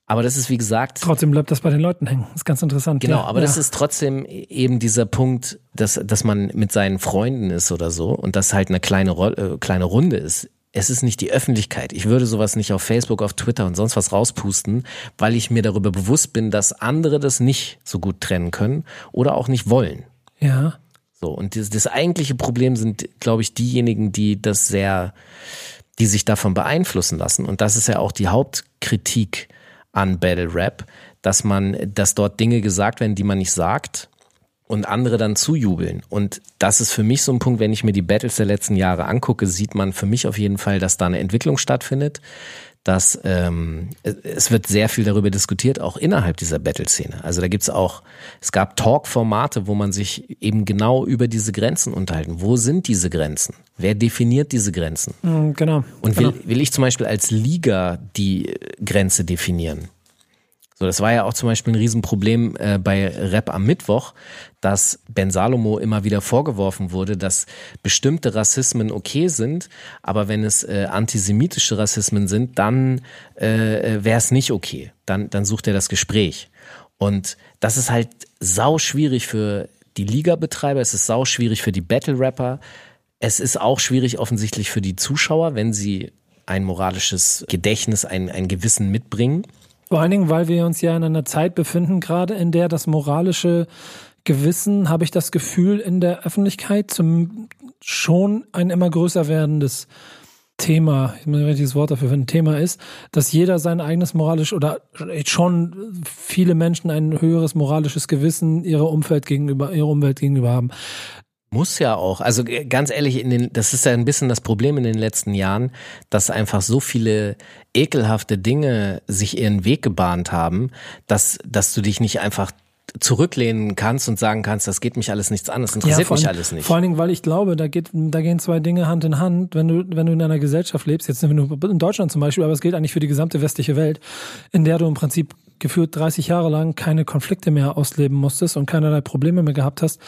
aber das ist wie gesagt. Trotzdem bleibt das bei den Leuten hängen. Das ist ganz interessant. Genau, ja. aber ja. das ist trotzdem eben dieser Punkt, dass, dass man mit seinen Freunden ist oder so und das halt eine kleine, äh, kleine Runde ist. Es ist nicht die Öffentlichkeit. Ich würde sowas nicht auf Facebook, auf Twitter und sonst was rauspusten, weil ich mir darüber bewusst bin, dass andere das nicht so gut trennen können oder auch nicht wollen. Ja. So, und das, das eigentliche Problem sind, glaube ich, diejenigen, die das sehr, die sich davon beeinflussen lassen. Und das ist ja auch die Hauptkritik an Battle Rap, dass man, dass dort Dinge gesagt werden, die man nicht sagt und andere dann zujubeln. Und das ist für mich so ein Punkt, wenn ich mir die Battles der letzten Jahre angucke, sieht man für mich auf jeden Fall, dass da eine Entwicklung stattfindet, dass ähm, es wird sehr viel darüber diskutiert, auch innerhalb dieser Battle-Szene. Also da gibt's auch, es gab Talk-Formate, wo man sich eben genau über diese Grenzen unterhalten. Wo sind diese Grenzen? Wer definiert diese Grenzen? Mhm, genau. Und will, genau. will ich zum Beispiel als Liga die Grenze definieren? So, das war ja auch zum Beispiel ein Riesenproblem äh, bei Rap am Mittwoch, dass Ben Salomo immer wieder vorgeworfen wurde, dass bestimmte Rassismen okay sind, aber wenn es äh, antisemitische Rassismen sind, dann äh, wäre es nicht okay. Dann, dann sucht er das Gespräch. Und das ist halt sau schwierig für die Liga-Betreiber, es ist sau schwierig für die Battle-Rapper. Es ist auch schwierig offensichtlich für die Zuschauer, wenn sie ein moralisches Gedächtnis, ein, ein Gewissen mitbringen. Vor allen Dingen, weil wir uns ja in einer Zeit befinden, gerade in der das moralische Gewissen, habe ich das Gefühl, in der Öffentlichkeit zum schon ein immer größer werdendes Thema, ich muss ein richtiges Wort dafür finden, Thema ist, dass jeder sein eigenes moralisch oder schon viele Menschen ein höheres moralisches Gewissen ihrer Umwelt gegenüber, ihrer Umwelt gegenüber haben. Muss ja auch. Also ganz ehrlich, in den, das ist ja ein bisschen das Problem in den letzten Jahren, dass einfach so viele ekelhafte Dinge sich ihren Weg gebahnt haben, dass, dass du dich nicht einfach zurücklehnen kannst und sagen kannst, das geht mich alles nichts an, das interessiert ja, mich allem, alles nicht. Vor allen Dingen, weil ich glaube, da geht, da gehen zwei Dinge Hand in Hand, wenn du, wenn du in einer Gesellschaft lebst, jetzt wenn du in Deutschland zum Beispiel, aber es gilt eigentlich für die gesamte westliche Welt, in der du im Prinzip geführt 30 Jahre lang keine Konflikte mehr ausleben musstest und keinerlei Probleme mehr gehabt hast,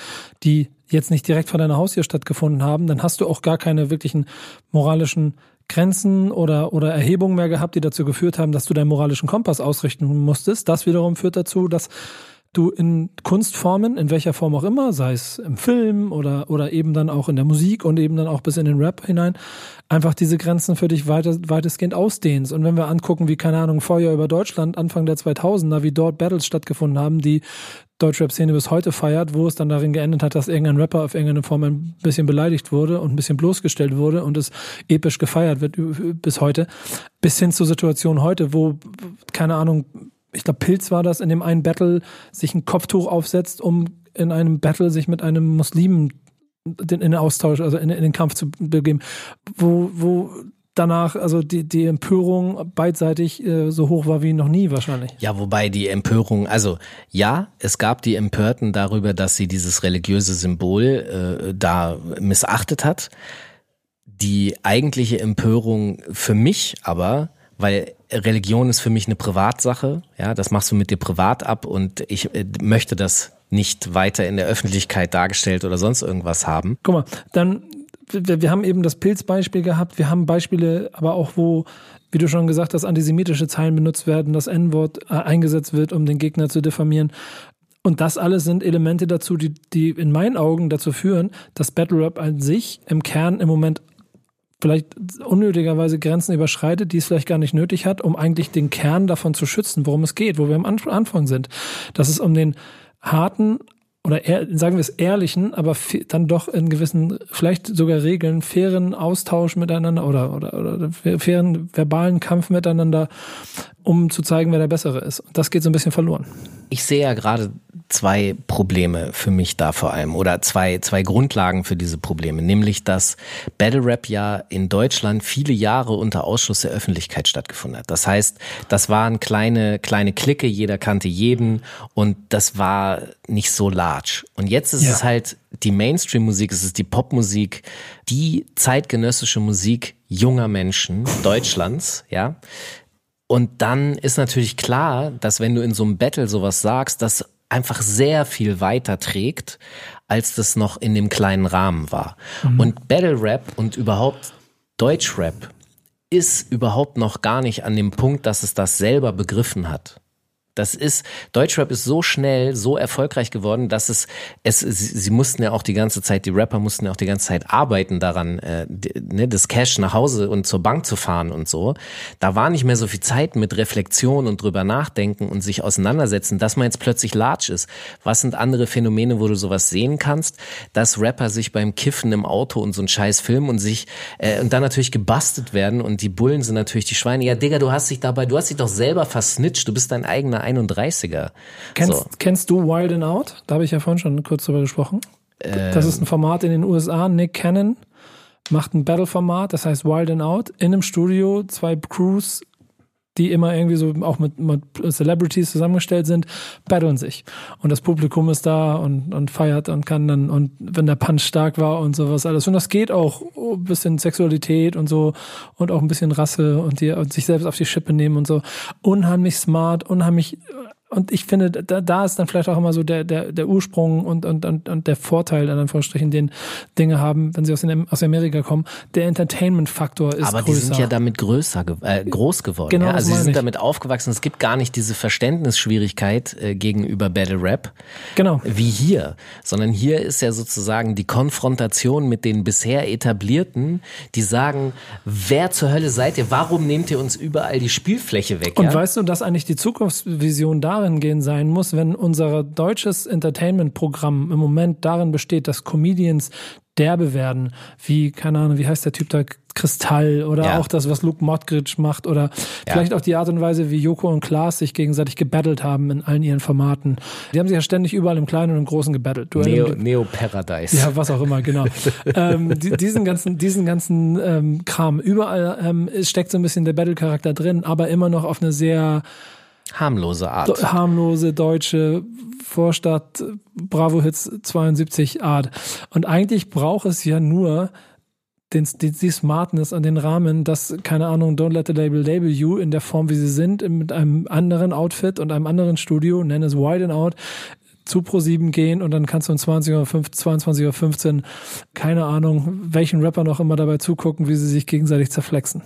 die jetzt nicht direkt vor deiner Haustür stattgefunden haben, dann hast du auch gar keine wirklichen moralischen Grenzen oder, oder Erhebungen mehr gehabt, die dazu geführt haben, dass du deinen moralischen Kompass ausrichten musstest. Das wiederum führt dazu, dass du in Kunstformen, in welcher Form auch immer, sei es im Film oder, oder eben dann auch in der Musik und eben dann auch bis in den Rap hinein, einfach diese Grenzen für dich weiter, weitestgehend ausdehnst. Und wenn wir angucken, wie, keine Ahnung, Feuer über Deutschland, Anfang der 2000er, wie dort Battles stattgefunden haben, die Deutschrap-Szene bis heute feiert, wo es dann darin geendet hat, dass irgendein Rapper auf irgendeine Form ein bisschen beleidigt wurde und ein bisschen bloßgestellt wurde und es episch gefeiert wird bis heute, bis hin zur Situation heute, wo, keine Ahnung, ich glaube, Pilz war das, in dem einen Battle sich ein Kopftuch aufsetzt, um in einem Battle sich mit einem Muslimen in den Austausch, also in, in den Kampf zu begeben, wo, wo danach, also die, die Empörung beidseitig äh, so hoch war wie noch nie wahrscheinlich. Ja, wobei die Empörung, also ja, es gab die Empörten darüber, dass sie dieses religiöse Symbol äh, da missachtet hat. Die eigentliche Empörung für mich aber, weil Religion ist für mich eine Privatsache, ja, das machst du mit dir privat ab und ich äh, möchte das nicht weiter in der Öffentlichkeit dargestellt oder sonst irgendwas haben. Guck mal, dann wir, wir haben eben das Pilzbeispiel gehabt, wir haben Beispiele, aber auch wo, wie du schon gesagt hast, antisemitische Zeilen benutzt werden, das N-Wort äh, eingesetzt wird, um den Gegner zu diffamieren. Und das alles sind Elemente dazu, die, die in meinen Augen dazu führen, dass Battle Rap an sich im Kern im Moment vielleicht unnötigerweise Grenzen überschreitet, die es vielleicht gar nicht nötig hat, um eigentlich den Kern davon zu schützen, worum es geht, wo wir am Anfang sind. Dass es um den harten oder sagen wir es ehrlichen, aber dann doch in gewissen, vielleicht sogar Regeln, fairen Austausch miteinander oder, oder, oder fairen verbalen Kampf miteinander, um zu zeigen, wer der Bessere ist. Und das geht so ein bisschen verloren. Ich sehe ja gerade zwei Probleme für mich da vor allem oder zwei, zwei Grundlagen für diese Probleme, nämlich dass Battle Rap ja in Deutschland viele Jahre unter Ausschluss der Öffentlichkeit stattgefunden hat. Das heißt, das waren kleine, kleine Clique, jeder kannte jeden und das war nicht so large. Und jetzt ist ja. es halt die Mainstream-Musik, es ist die Popmusik, die zeitgenössische Musik junger Menschen Deutschlands, ja. Und dann ist natürlich klar, dass wenn du in so einem Battle sowas sagst, dass einfach sehr viel weiter trägt, als das noch in dem kleinen Rahmen war. Und Battle Rap und überhaupt Deutschrap ist überhaupt noch gar nicht an dem Punkt, dass es das selber begriffen hat. Das ist, Deutschrap ist so schnell, so erfolgreich geworden, dass es, es sie, sie mussten ja auch die ganze Zeit, die Rapper mussten ja auch die ganze Zeit arbeiten daran, äh, ne, das Cash nach Hause und zur Bank zu fahren und so. Da war nicht mehr so viel Zeit mit Reflexion und drüber nachdenken und sich auseinandersetzen, dass man jetzt plötzlich large ist. Was sind andere Phänomene, wo du sowas sehen kannst? Dass Rapper sich beim Kiffen im Auto und so ein scheiß Film und sich, äh, und dann natürlich gebastelt werden und die Bullen sind natürlich die Schweine. Ja, Digga, du hast dich dabei, du hast dich doch selber versnitcht, du bist dein eigener 31er. Kennst, so. kennst du Wild and Out? Da habe ich ja vorhin schon kurz drüber gesprochen. das ist ein Format in den USA. Nick Cannon macht ein Battle-Format, das heißt Wild and Out. In einem Studio, zwei Crews, die immer irgendwie so auch mit, mit Celebrities zusammengestellt sind, battlen sich. Und das Publikum ist da und, und feiert und kann dann, und wenn der Punch stark war und sowas alles. Und das geht auch ein bisschen Sexualität und so und auch ein bisschen Rasse und, die, und sich selbst auf die Schippe nehmen und so. Unheimlich smart, unheimlich und ich finde, da, da ist dann vielleicht auch immer so der, der, der Ursprung und, und, und, und der Vorteil, in Anführungsstrichen, den Dinge haben, wenn sie aus, den, aus Amerika kommen. Der Entertainment-Faktor ist Aber größer. die sind ja damit größer, äh, groß geworden. Genau, ja? Also sie sind ich. damit aufgewachsen. Es gibt gar nicht diese Verständnisschwierigkeit äh, gegenüber Battle Rap. Genau. Wie hier, sondern hier ist ja sozusagen die Konfrontation mit den bisher etablierten, die sagen, wer zur Hölle seid ihr? Warum nehmt ihr uns überall die Spielfläche weg? Und ja? weißt du, dass eigentlich die Zukunftsvision darin gehen sein muss, wenn unser deutsches Entertainment-Programm im Moment darin besteht, dass Comedians derbe werden, wie, keine Ahnung, wie heißt der Typ da, Kristall oder Ja. auch das, was Luke Mockridge macht oder vielleicht auch die Art und Weise, wie Joko und Klaas sich gegenseitig gebattelt haben in allen ihren Formaten. Die haben sich ja ständig überall im Kleinen und im Großen um Neo, die- Neo Paradise. Ja, was auch immer, genau. ähm, die, diesen ganzen, diesen ganzen ähm, Kram. Überall ähm, steckt so ein bisschen der Battle-Charakter drin, aber immer noch auf eine sehr Harmlose Art. harmlose deutsche Vorstadt Bravo Hits 72 Art. Und eigentlich braucht es ja nur den, die, die Smartness und den Rahmen, dass, keine Ahnung, Don't Let the Label Label You in der Form, wie sie sind, mit einem anderen Outfit und einem anderen Studio, nenn es Wide and Out, zu Pro7 gehen und dann kannst du um 20 Uhr, 22 Uhr 15, keine Ahnung, welchen Rapper noch immer dabei zugucken, wie sie sich gegenseitig zerflexen.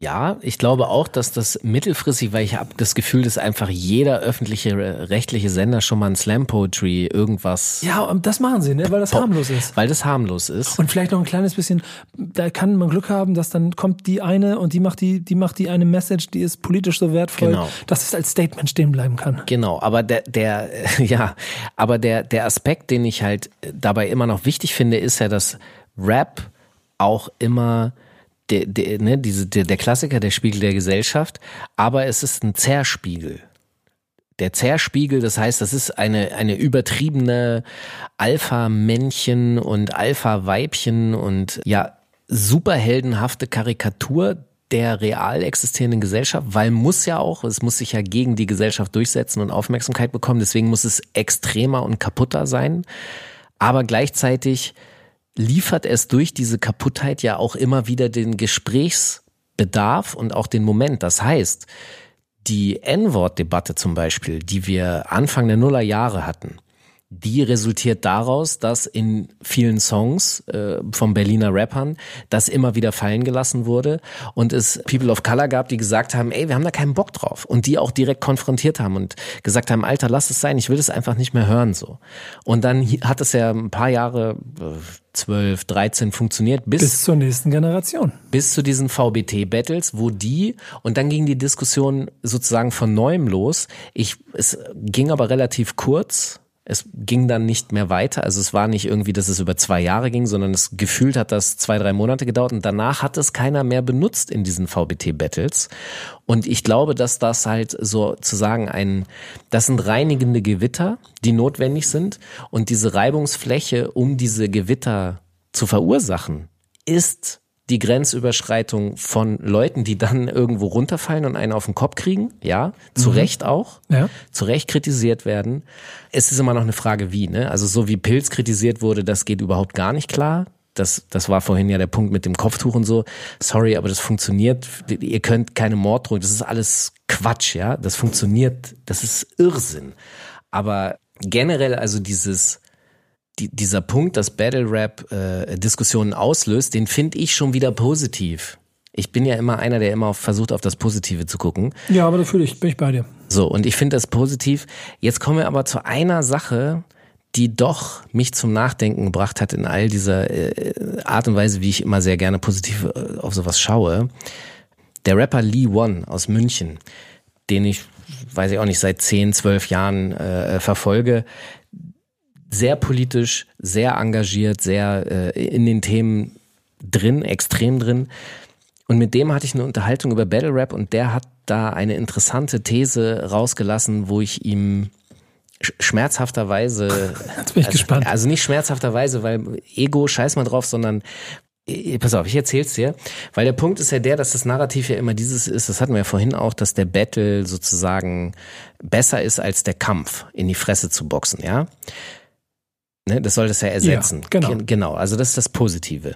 Ja, ich glaube auch, dass das mittelfristig, weil ich habe das Gefühl, dass einfach jeder öffentliche äh, rechtliche Sender schon mal ein Slam Poetry irgendwas, Ja, und das machen sie, ne, weil das harmlos ist. weil das harmlos ist. Und vielleicht noch ein kleines bisschen, da kann man Glück haben, dass dann kommt die eine und die macht die, die macht die eine Message, die ist politisch so wertvoll, Genau. dass es als Statement stehen bleiben kann. Genau, aber der, der, ja, aber der, der Aspekt, den ich halt dabei immer noch wichtig finde, ist ja, dass Rap auch immer der, der, ne, diese, der, der Klassiker, der Spiegel der Gesellschaft, aber es ist ein Zerspiegel. Der Zerspiegel, das heißt, das ist eine, eine übertriebene Alpha-Männchen und Alpha-Weibchen und ja, superheldenhafte Karikatur der real existierenden Gesellschaft, weil muss ja auch, es muss sich ja gegen die Gesellschaft durchsetzen und Aufmerksamkeit bekommen, deswegen muss es extremer und kaputter sein, aber gleichzeitig liefert es durch diese Kaputtheit ja auch immer wieder den Gesprächsbedarf und auch den Moment. Das heißt, die N-Wort-Debatte zum Beispiel, die wir Anfang der Nullerjahre hatten, die resultiert daraus, dass in vielen Songs äh, von Berliner Rappern das immer wieder fallen gelassen wurde und es People of Color gab, die gesagt haben, ey, wir haben da keinen Bock drauf und die auch direkt konfrontiert haben und gesagt haben, Alter, lass es sein, ich will es einfach nicht mehr hören so. Und dann hat es ja ein paar Jahre, äh, 12, 13 funktioniert, bis, Bis zur nächsten Generation. bis zu diesen VBT-Battles, wo die, und dann ging die Diskussion sozusagen von neuem los. Ich, es ging aber relativ kurz. Es ging dann nicht mehr weiter. Also es war nicht irgendwie, dass es über zwei Jahre ging, sondern es gefühlt hat das zwei, drei Monate gedauert und danach hat es keiner mehr benutzt in diesen VBT-Battles. Und ich glaube, dass das halt sozusagen ein, das sind reinigende Gewitter, die notwendig sind. Und diese Reibungsfläche, um diese Gewitter zu verursachen, ist die Grenzüberschreitung von Leuten, die dann irgendwo runterfallen und einen auf den Kopf kriegen, ja, zu Recht auch, Ja. zu Recht kritisiert werden. Es ist immer noch eine Frage, wie, ne? Also so wie Pilz kritisiert wurde, das geht überhaupt gar nicht klar. Das, das war vorhin ja der Punkt mit dem Kopftuch und so. Sorry, aber das funktioniert. Ihr könnt keine Morddrohung. Das ist alles Quatsch, ja. Das funktioniert. Das ist Irrsinn. Aber generell also dieses die, dieser Punkt, dass Battle Rap äh, Diskussionen auslöst, den finde ich schon wieder positiv. Ich bin ja immer einer, der immer auf, versucht, auf das Positive zu gucken. Ja, aber da fühle ich, bin ich bei dir. So, und ich finde das positiv. Jetzt kommen wir aber zu einer Sache, die doch mich zum Nachdenken gebracht hat in all dieser äh, Art und Weise, wie ich immer sehr gerne positiv äh, auf sowas schaue. Der Rapper Lee One aus München, den ich, weiß ich auch nicht, seit 10, 12 Jahren äh, verfolge, sehr politisch, sehr engagiert, sehr äh, in den Themen drin, extrem drin. Und mit dem hatte ich eine Unterhaltung über Battle Rap und der hat da eine interessante These rausgelassen, wo ich ihm schmerzhafterweise. Jetzt bin ich also, gespannt. Also nicht schmerzhafterweise, weil Ego, scheiß mal drauf, sondern äh, Pass auf, ich erzähl's dir, weil der Punkt ist ja der, dass das Narrativ ja immer dieses ist, das hatten wir ja vorhin auch, dass der Battle sozusagen besser ist als der Kampf, in die Fresse zu boxen, ja? Ne, das soll das ja ersetzen. Ja, genau. Genau, also das ist das Positive.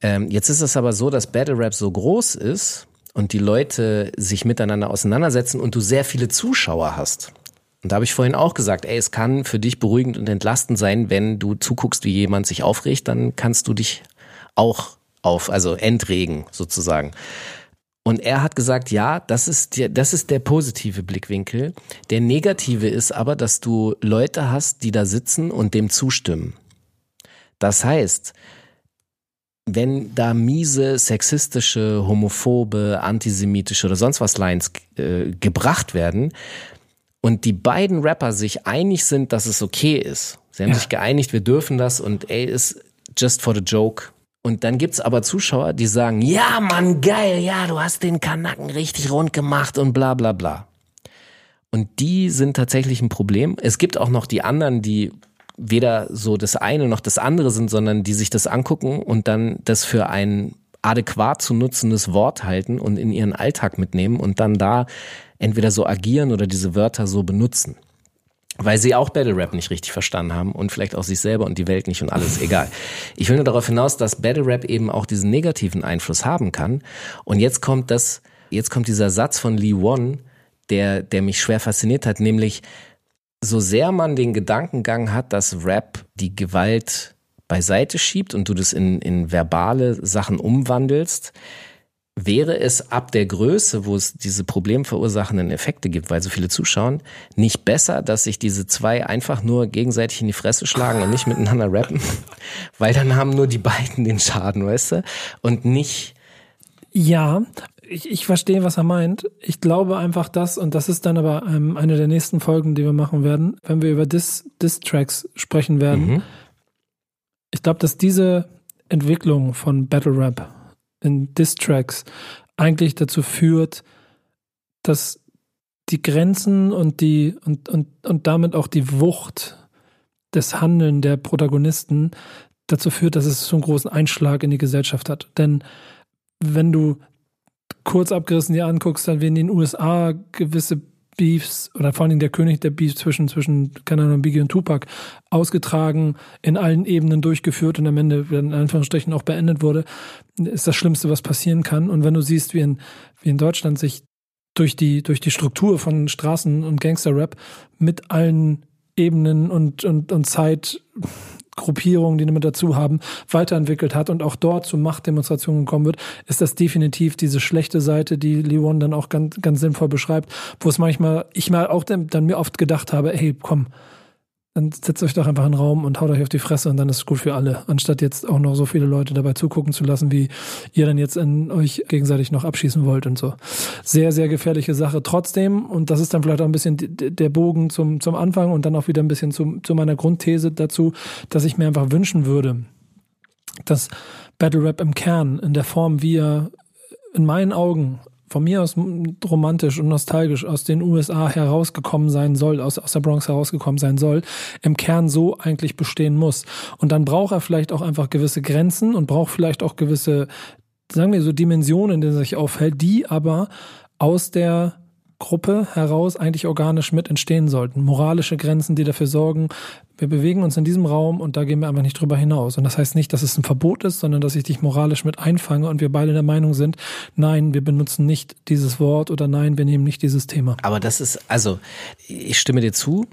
Ähm, jetzt ist es aber so, dass Battle Rap so groß ist und die Leute sich miteinander auseinandersetzen und du sehr viele Zuschauer hast. Und da habe ich vorhin auch gesagt, ey, es kann für dich beruhigend und entlastend sein, wenn du zuguckst, wie jemand sich aufregt, dann kannst du dich auch auf, also entregen sozusagen. Und er hat gesagt, ja, das ist, der, das ist der positive Blickwinkel. Der negative ist aber, dass du Leute hast, die da sitzen und dem zustimmen. Das heißt, wenn da miese, sexistische, homophobe, antisemitische oder sonst was Lines äh, gebracht werden und die beiden Rapper sich einig sind, dass es okay ist, sie haben Ja. sich geeinigt, wir dürfen das und ey, ist just for the joke. Und dann gibt's aber Zuschauer, die sagen, ja Mann, geil, ja, du hast den Kanacken richtig rund gemacht und bla bla bla. Und die sind tatsächlich ein Problem. Es gibt auch noch die anderen, die weder so das eine noch das andere sind, sondern die sich das angucken und dann das für ein adäquat zu nutzendes Wort halten und in ihren Alltag mitnehmen und dann da entweder so agieren oder diese Wörter so benutzen. Weil sie auch Battle Rap nicht richtig verstanden haben und vielleicht auch sich selber und die Welt nicht und alles, egal. Ich will nur darauf hinaus, dass Battle Rap eben auch diesen negativen Einfluss haben kann. Und jetzt kommt das, jetzt kommt dieser Satz von Lee Won, der, der mich schwer fasziniert hat, nämlich, so sehr man den Gedankengang hat, dass Rap die Gewalt beiseite schiebt und du das in, in verbale Sachen umwandelst, wäre es ab der Größe, wo es diese problemverursachenden Effekte gibt, weil so viele zuschauen, nicht besser, dass sich diese zwei einfach nur gegenseitig in die Fresse schlagen und nicht miteinander rappen? Weil dann haben nur die beiden den Schaden, weißt du? Und nicht, Ja, ich, ich verstehe, was er meint. Ich glaube einfach das, und das ist dann aber ähm, eine der nächsten Folgen, die wir machen werden, wenn wir über Diss- Diss-Tracks sprechen werden. Mhm. Ich glaube, dass diese Entwicklung von Battle Rap in Diss-Tracks eigentlich dazu führt, dass die Grenzen und die und, und, und damit auch die Wucht des Handeln der Protagonisten dazu führt, dass es so einen großen Einschlag in die Gesellschaft hat. Denn wenn du kurz abgerissen dir anguckst, dann werden in den USA gewisse Beefs oder vor allen Dingen der König der Beefs zwischen, zwischen, keine Ahnung, Biggie und Tupac ausgetragen, in allen Ebenen durchgeführt und am Ende in Anführungsstrichen auch beendet wurde, ist das Schlimmste, was passieren kann. Und wenn du siehst, wie in, wie in Deutschland sich durch die, durch die Struktur von Straßen- und Gangster-Rap mit allen Ebenen und, und, und Zeitgruppierungen, die damit dazu haben, weiterentwickelt hat und auch dort zu Machtdemonstrationen gekommen wird, ist das definitiv diese schlechte Seite, die Leon dann auch ganz, ganz sinnvoll beschreibt, wo es manchmal, ich mal auch dann mir oft gedacht habe, hey, komm, dann setzt euch doch einfach in den Raum und haut euch auf die Fresse und dann ist es gut für alle, anstatt jetzt auch noch so viele Leute dabei zugucken zu lassen, wie ihr dann jetzt in euch gegenseitig noch abschießen wollt und so. Sehr, sehr gefährliche Sache. Trotzdem, und das ist dann vielleicht auch ein bisschen der Bogen zum, zum Anfang und dann auch wieder ein bisschen zu, zu meiner Grundthese dazu, dass ich mir einfach wünschen würde, dass Battle Rap im Kern, in der Form, wie er in meinen Augen von mir aus romantisch und nostalgisch aus den USA herausgekommen sein soll, aus, aus der Bronx herausgekommen sein soll, im Kern so eigentlich bestehen muss. Und dann braucht er vielleicht auch einfach gewisse Grenzen und braucht vielleicht auch gewisse, sagen wir so, Dimensionen, in denen er sich aufhält, die aber aus der Gruppe heraus eigentlich organisch mit entstehen sollten. Moralische Grenzen, die dafür sorgen, wir bewegen uns in diesem Raum und da gehen wir einfach nicht drüber hinaus. Und das heißt nicht, dass es ein Verbot ist, sondern dass ich dich moralisch mit einfange und wir beide der Meinung sind, nein, wir benutzen nicht dieses Wort oder nein, wir nehmen nicht dieses Thema. Aber das ist, also, ich stimme dir zu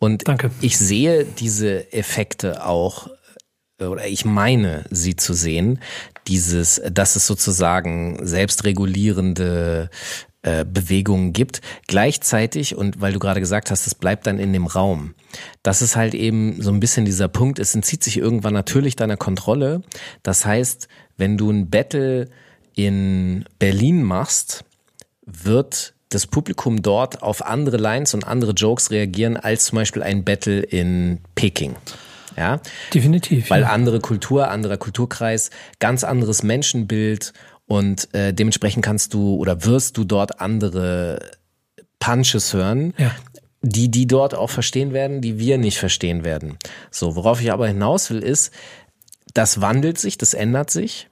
und Danke. ich sehe diese Effekte auch oder ich meine sie zu sehen, dieses, dass es sozusagen selbstregulierende äh, Bewegungen gibt. Gleichzeitig, und weil du gerade gesagt hast, es bleibt dann in dem Raum. Das ist halt eben so ein bisschen dieser Punkt, es entzieht sich irgendwann natürlich deiner Kontrolle. Das heißt, wenn du ein Battle in Berlin machst, wird das Publikum dort auf andere Lines und andere Jokes reagieren als zum Beispiel ein Battle in Peking. Ja, definitiv. Weil ja. andere Kultur, anderer Kulturkreis, ganz anderes Menschenbild und äh, dementsprechend kannst du oder wirst du dort andere Punches hören, ja. die die dort auch verstehen werden, die wir nicht verstehen werden. So, worauf ich aber hinaus will, ist, das wandelt sich, das ändert sich.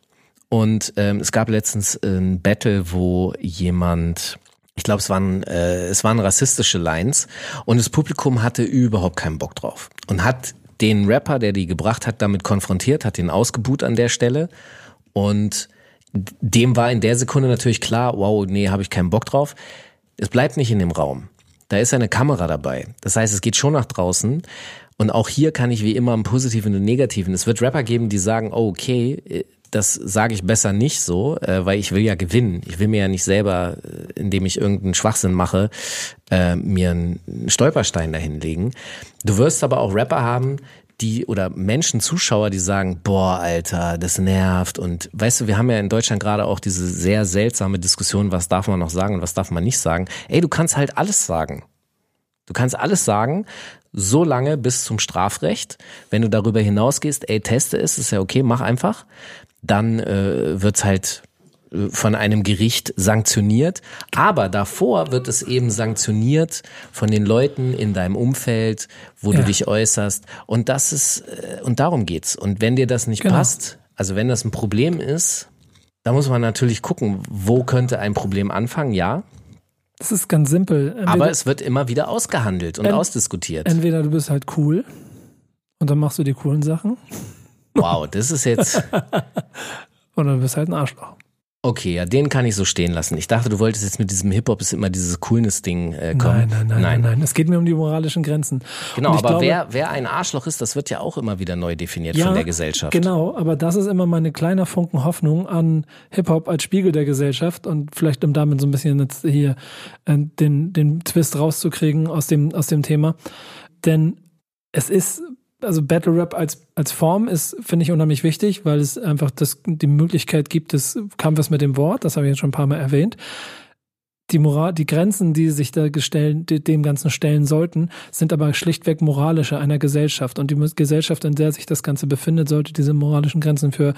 Und ähm, es gab letztens ein Battle, wo jemand, ich glaube, es waren äh, es waren rassistische Lines und das Publikum hatte überhaupt keinen Bock drauf und hat den Rapper, der die gebracht hat, damit konfrontiert, hat ihn ausgebuht an der Stelle und dem war in der Sekunde natürlich klar, wow, nee, habe ich keinen Bock drauf. Es bleibt nicht in dem Raum. Da ist eine Kamera dabei. Das heißt, es geht schon nach draußen. Und auch hier kann ich wie immer im Positiven und Negativen. Es wird Rapper geben, die sagen, oh, okay, das sage ich besser nicht so, äh, weil ich will ja gewinnen. Ich will mir ja nicht selber, äh, indem ich irgendeinen Schwachsinn mache, äh, mir einen Stolperstein dahinlegen. Du wirst aber auch Rapper haben, die oder Menschen, Zuschauer, die sagen, boah, Alter, das nervt. Und weißt du, wir haben ja in Deutschland gerade auch diese sehr seltsame Diskussion, was darf man noch sagen und was darf man nicht sagen. Ey, du kannst halt alles sagen. Du kannst alles sagen, so lange bis zum Strafrecht. Wenn du darüber hinausgehst, ey, teste es, ist ja okay, mach einfach. Dann äh, wird's halt von einem Gericht sanktioniert. Aber davor wird es eben sanktioniert von den Leuten in deinem Umfeld, wo Ja. du dich äußerst. Und das ist, äh, und darum geht's. Und wenn dir das nicht Genau. passt, also wenn das ein Problem ist, da muss man natürlich gucken, wo könnte ein Problem anfangen, ja. Das ist ganz simpel. Entweder, Aber es wird immer wieder ausgehandelt und Ent- ausdiskutiert. entweder du bist halt cool und dann machst du die coolen Sachen Wow, das ist jetzt, oder du bist halt ein Arschloch. Okay, ja, den kann ich so stehen lassen. Ich dachte, du wolltest jetzt mit diesem Hip-Hop ist immer dieses Coolness-Ding äh, kommen. Nein, nein, nein, nein, nein. Es geht mir um die moralischen Grenzen. Genau, aber glaube- wer, wer ein Arschloch ist, das wird ja auch immer wieder neu definiert Ja, von der Gesellschaft. Genau, aber das ist immer meine kleine Funken Hoffnung an Hip-Hop als Spiegel der Gesellschaft und vielleicht um damit so ein bisschen jetzt hier äh, den, den Twist rauszukriegen aus dem, aus dem Thema. Denn es ist, also Battle Rap als, als Form ist, finde ich, unheimlich wichtig, weil es einfach das, die Möglichkeit gibt des Kampfes mit dem Wort, das habe ich jetzt schon ein paar Mal erwähnt. Die Moral, die Grenzen, die sich da gestellen, dem Ganzen stellen sollten, sind aber schlichtweg moralische einer Gesellschaft. Und die Gesellschaft, in der sich das Ganze befindet, sollte diese moralischen Grenzen für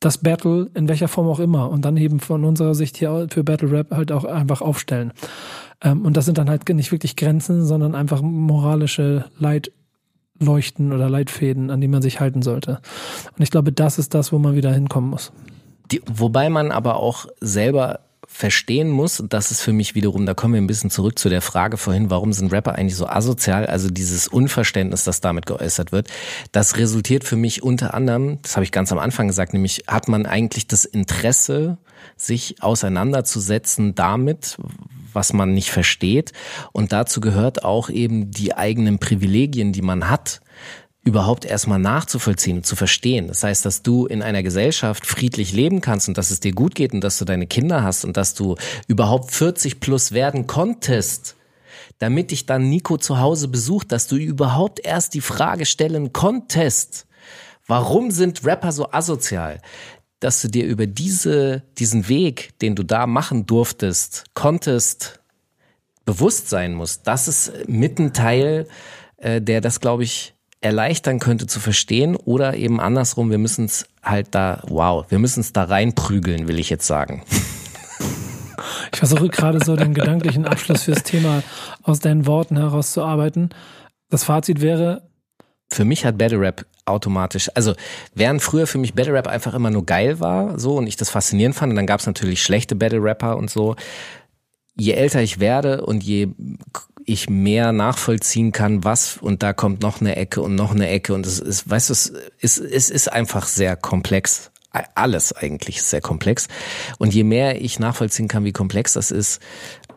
das Battle, in welcher Form auch immer, und dann eben von unserer Sicht hier für Battle Rap halt auch einfach aufstellen. Ähm, und das sind dann halt nicht wirklich Grenzen, sondern einfach moralische Leitleuchten oder Leitfäden, an die man sich halten sollte. Und ich glaube, das ist das, wo man wieder hinkommen muss. Die, wobei man aber auch selber verstehen muss, das ist für mich wiederum, da kommen wir ein bisschen zurück zu der Frage vorhin, warum sind Rapper eigentlich so asozial? Also dieses Unverständnis, das damit geäußert wird, das resultiert für mich unter anderem, das habe ich ganz am Anfang gesagt, nämlich hat man eigentlich das Interesse, sich auseinanderzusetzen damit, was man nicht versteht. Und dazu gehört auch eben die eigenen Privilegien, die man hat, überhaupt erstmal nachzuvollziehen und zu verstehen. Das heißt, dass du in einer Gesellschaft friedlich leben kannst und dass es dir gut geht und dass du deine Kinder hast und dass du überhaupt 40 plus werden konntest, damit dich dann Nico zu Hause besucht, dass du überhaupt erst die Frage stellen konntest, warum sind Rapper so asozial? Dass du dir über diese, diesen Weg, den du da machen durftest, konntest, bewusst sein musst. Das ist mit ein Teil, äh, der das, glaube ich, erleichtern könnte zu verstehen oder eben andersrum, wir müssen es halt da, wow, wir müssen es da reinprügeln, will ich jetzt sagen. Ich versuche gerade so den gedanklichen Abschluss fürs Thema aus deinen Worten herauszuarbeiten. Das Fazit wäre, Für mich hat Battle Rap automatisch, also während früher für mich Battle Rap einfach immer nur geil war, so und ich das faszinierend fand, und dann gab es natürlich schlechte Battle Rapper und so, je älter ich werde und je ich mehr nachvollziehen kann, was und da kommt noch eine Ecke und noch eine Ecke und es ist, weißt du, es ist, es ist einfach sehr komplex. Alles eigentlich ist sehr komplex. Und je mehr ich nachvollziehen kann, wie komplex das ist,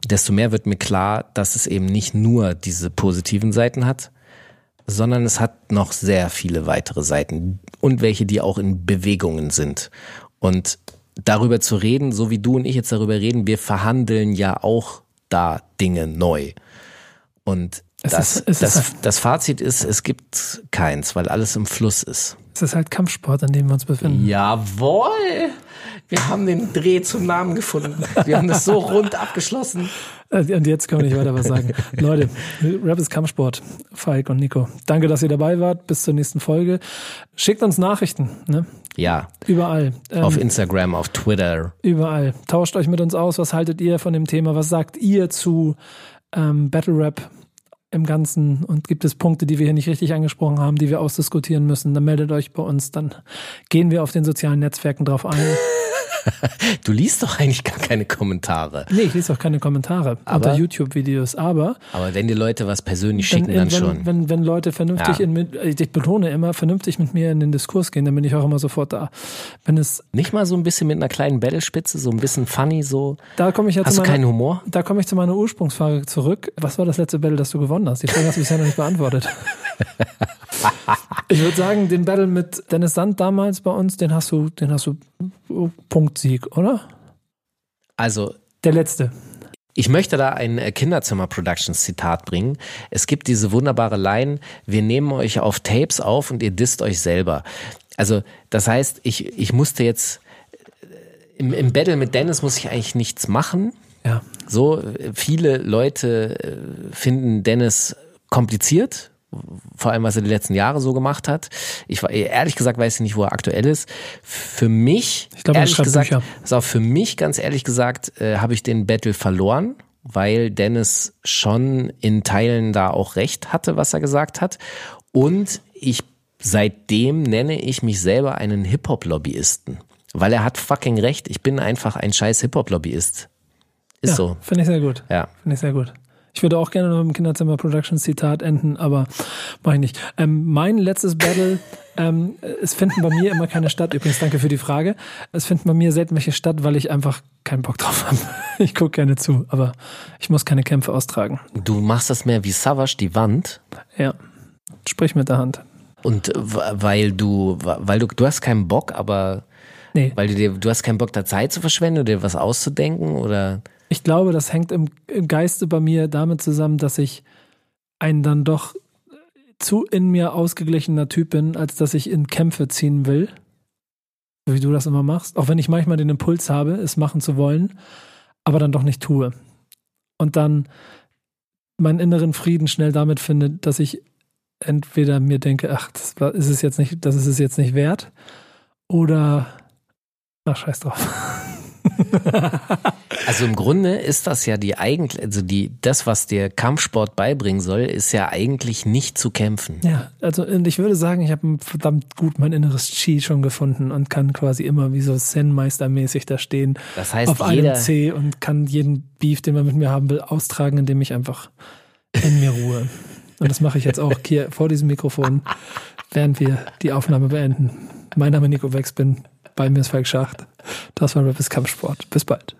desto mehr wird mir klar, dass es eben nicht nur diese positiven Seiten hat, sondern es hat noch sehr viele weitere Seiten und welche, die auch in Bewegungen sind. Und darüber zu reden, so wie du und ich jetzt darüber reden, wir verhandeln ja auch da Dinge neu. Und Es das, ist- ist das, halt- das Fazit ist, es gibt keins, weil alles im Fluss ist. Es ist halt Kampfsport, an dem wir uns befinden. Jawohl! Wir haben den Dreh zum Namen gefunden. Wir haben das so rund abgeschlossen. Äh, Und jetzt können wir nicht weiter was sagen. Leute, Rap ist Kampfsport. Falk und Nico. Danke, dass ihr dabei wart. Bis zur nächsten Folge. Schickt uns Nachrichten. Ne? Ja, Überall. Ähm, auf Instagram, auf Twitter. Überall. Tauscht euch mit uns aus. Was haltet ihr von dem Thema? Was sagt ihr zu ähm, Battle Rap im Ganzen? Und gibt es Punkte, die wir hier nicht richtig angesprochen haben, die wir ausdiskutieren müssen? Dann meldet euch bei uns. Dann gehen wir auf den sozialen Netzwerken drauf ein. Du liest doch eigentlich gar keine Kommentare. Nee, ich lese auch keine Kommentare Aber- unter YouTube-Videos. Aber Aber wenn dir Leute was persönlich wenn, schicken, dann wenn, schon. Wenn, wenn Leute vernünftig Ja. in, mit, ich betone immer, vernünftig mit mir in den Diskurs gehen, dann bin ich auch immer sofort da. Wenn es, Nicht mal so ein bisschen mit einer kleinen Battlespitze, so ein bisschen funny, so. da komme ich ja Hast zu du meiner, keinen Humor? Da komme ich zu meiner Ursprungsfrage zurück. Was war das letzte Battle, das du gewonnen hast? Die Frage hast du bisher noch nicht beantwortet. ich würde sagen, den Battle mit Dennis Sand damals bei uns, den hast du, den hast du oh, Punktsieg, oder? Also, Der letzte. Ich möchte da ein äh, Kinderzimmer Productions Zitat bringen. Es gibt diese wunderbare Line, wir nehmen euch auf Tapes auf und ihr disst euch selber. Also, das heißt, ich, ich musste jetzt, äh, im, im Battle mit Dennis muss ich eigentlich nichts machen. Ja. So, viele Leute äh, finden Dennis kompliziert, vor allem was er die letzten Jahre so gemacht hat. Ich war ehrlich gesagt weiß ich nicht, wo er aktuell ist. Für mich, Ich glaube, ehrlich gesagt, Bücher. ist auch für mich ganz ehrlich gesagt, äh, habe ich den Battle verloren, weil Dennis schon in Teilen da auch recht hatte, was er gesagt hat. Und ich seitdem nenne ich mich selber einen Hip-Hop-Lobbyisten. Weil er hat fucking recht. Ich bin einfach ein scheiß Hip-Hop-Lobbyist. Ist ja, so. Finde ich sehr gut. Ja. Finde ich sehr gut. Ich würde auch gerne noch dem Kinderzimmer Productions Zitat enden, aber mache ich nicht. Ähm, mein letztes Battle, ähm, es finden bei mir immer keine statt. Übrigens, danke für die Frage. Es finden bei mir selten welche statt, weil ich einfach keinen Bock drauf habe. Ich gucke gerne zu, aber ich muss keine Kämpfe austragen. Du machst das mehr wie Savage die Wand. Ja. Sprich mit der Hand. Und äh, weil du, weil du, du hast keinen Bock, aber Nee, weil du dir, du hast keinen Bock, da Zeit zu verschwenden oder dir was auszudenken oder? Ich glaube, das hängt im, im Geiste bei mir damit zusammen, dass ich ein dann doch zu in mir ausgeglichener Typ bin, als dass ich in Kämpfe ziehen will. So wie du das immer machst. Auch wenn ich manchmal den Impuls habe, es machen zu wollen, aber dann doch nicht tue. Und dann meinen inneren Frieden schnell damit finde, dass ich entweder mir denke, ach, das ist es jetzt nicht, das ist es jetzt nicht wert, oder ach, scheiß drauf. Also im Grunde ist das ja die eigentlich, also die, das, was dir Kampfsport beibringen soll, ist ja eigentlich nicht zu kämpfen. Ja, also und ich würde sagen, ich habe verdammt gut mein inneres Chi schon gefunden und kann quasi immer wie so Zen-Meistermäßig da stehen Das heißt, auf einem jeder, C und kann jeden Beef, den man mit mir haben will, austragen, indem ich einfach in mir ruhe. Und das mache ich jetzt auch hier vor diesem Mikrofon, während wir die Aufnahme beenden. Mein Name ist Nico Wex, bin bei mir ist Falk Schacht. Das war Rappers Kampfsport. Bis bald.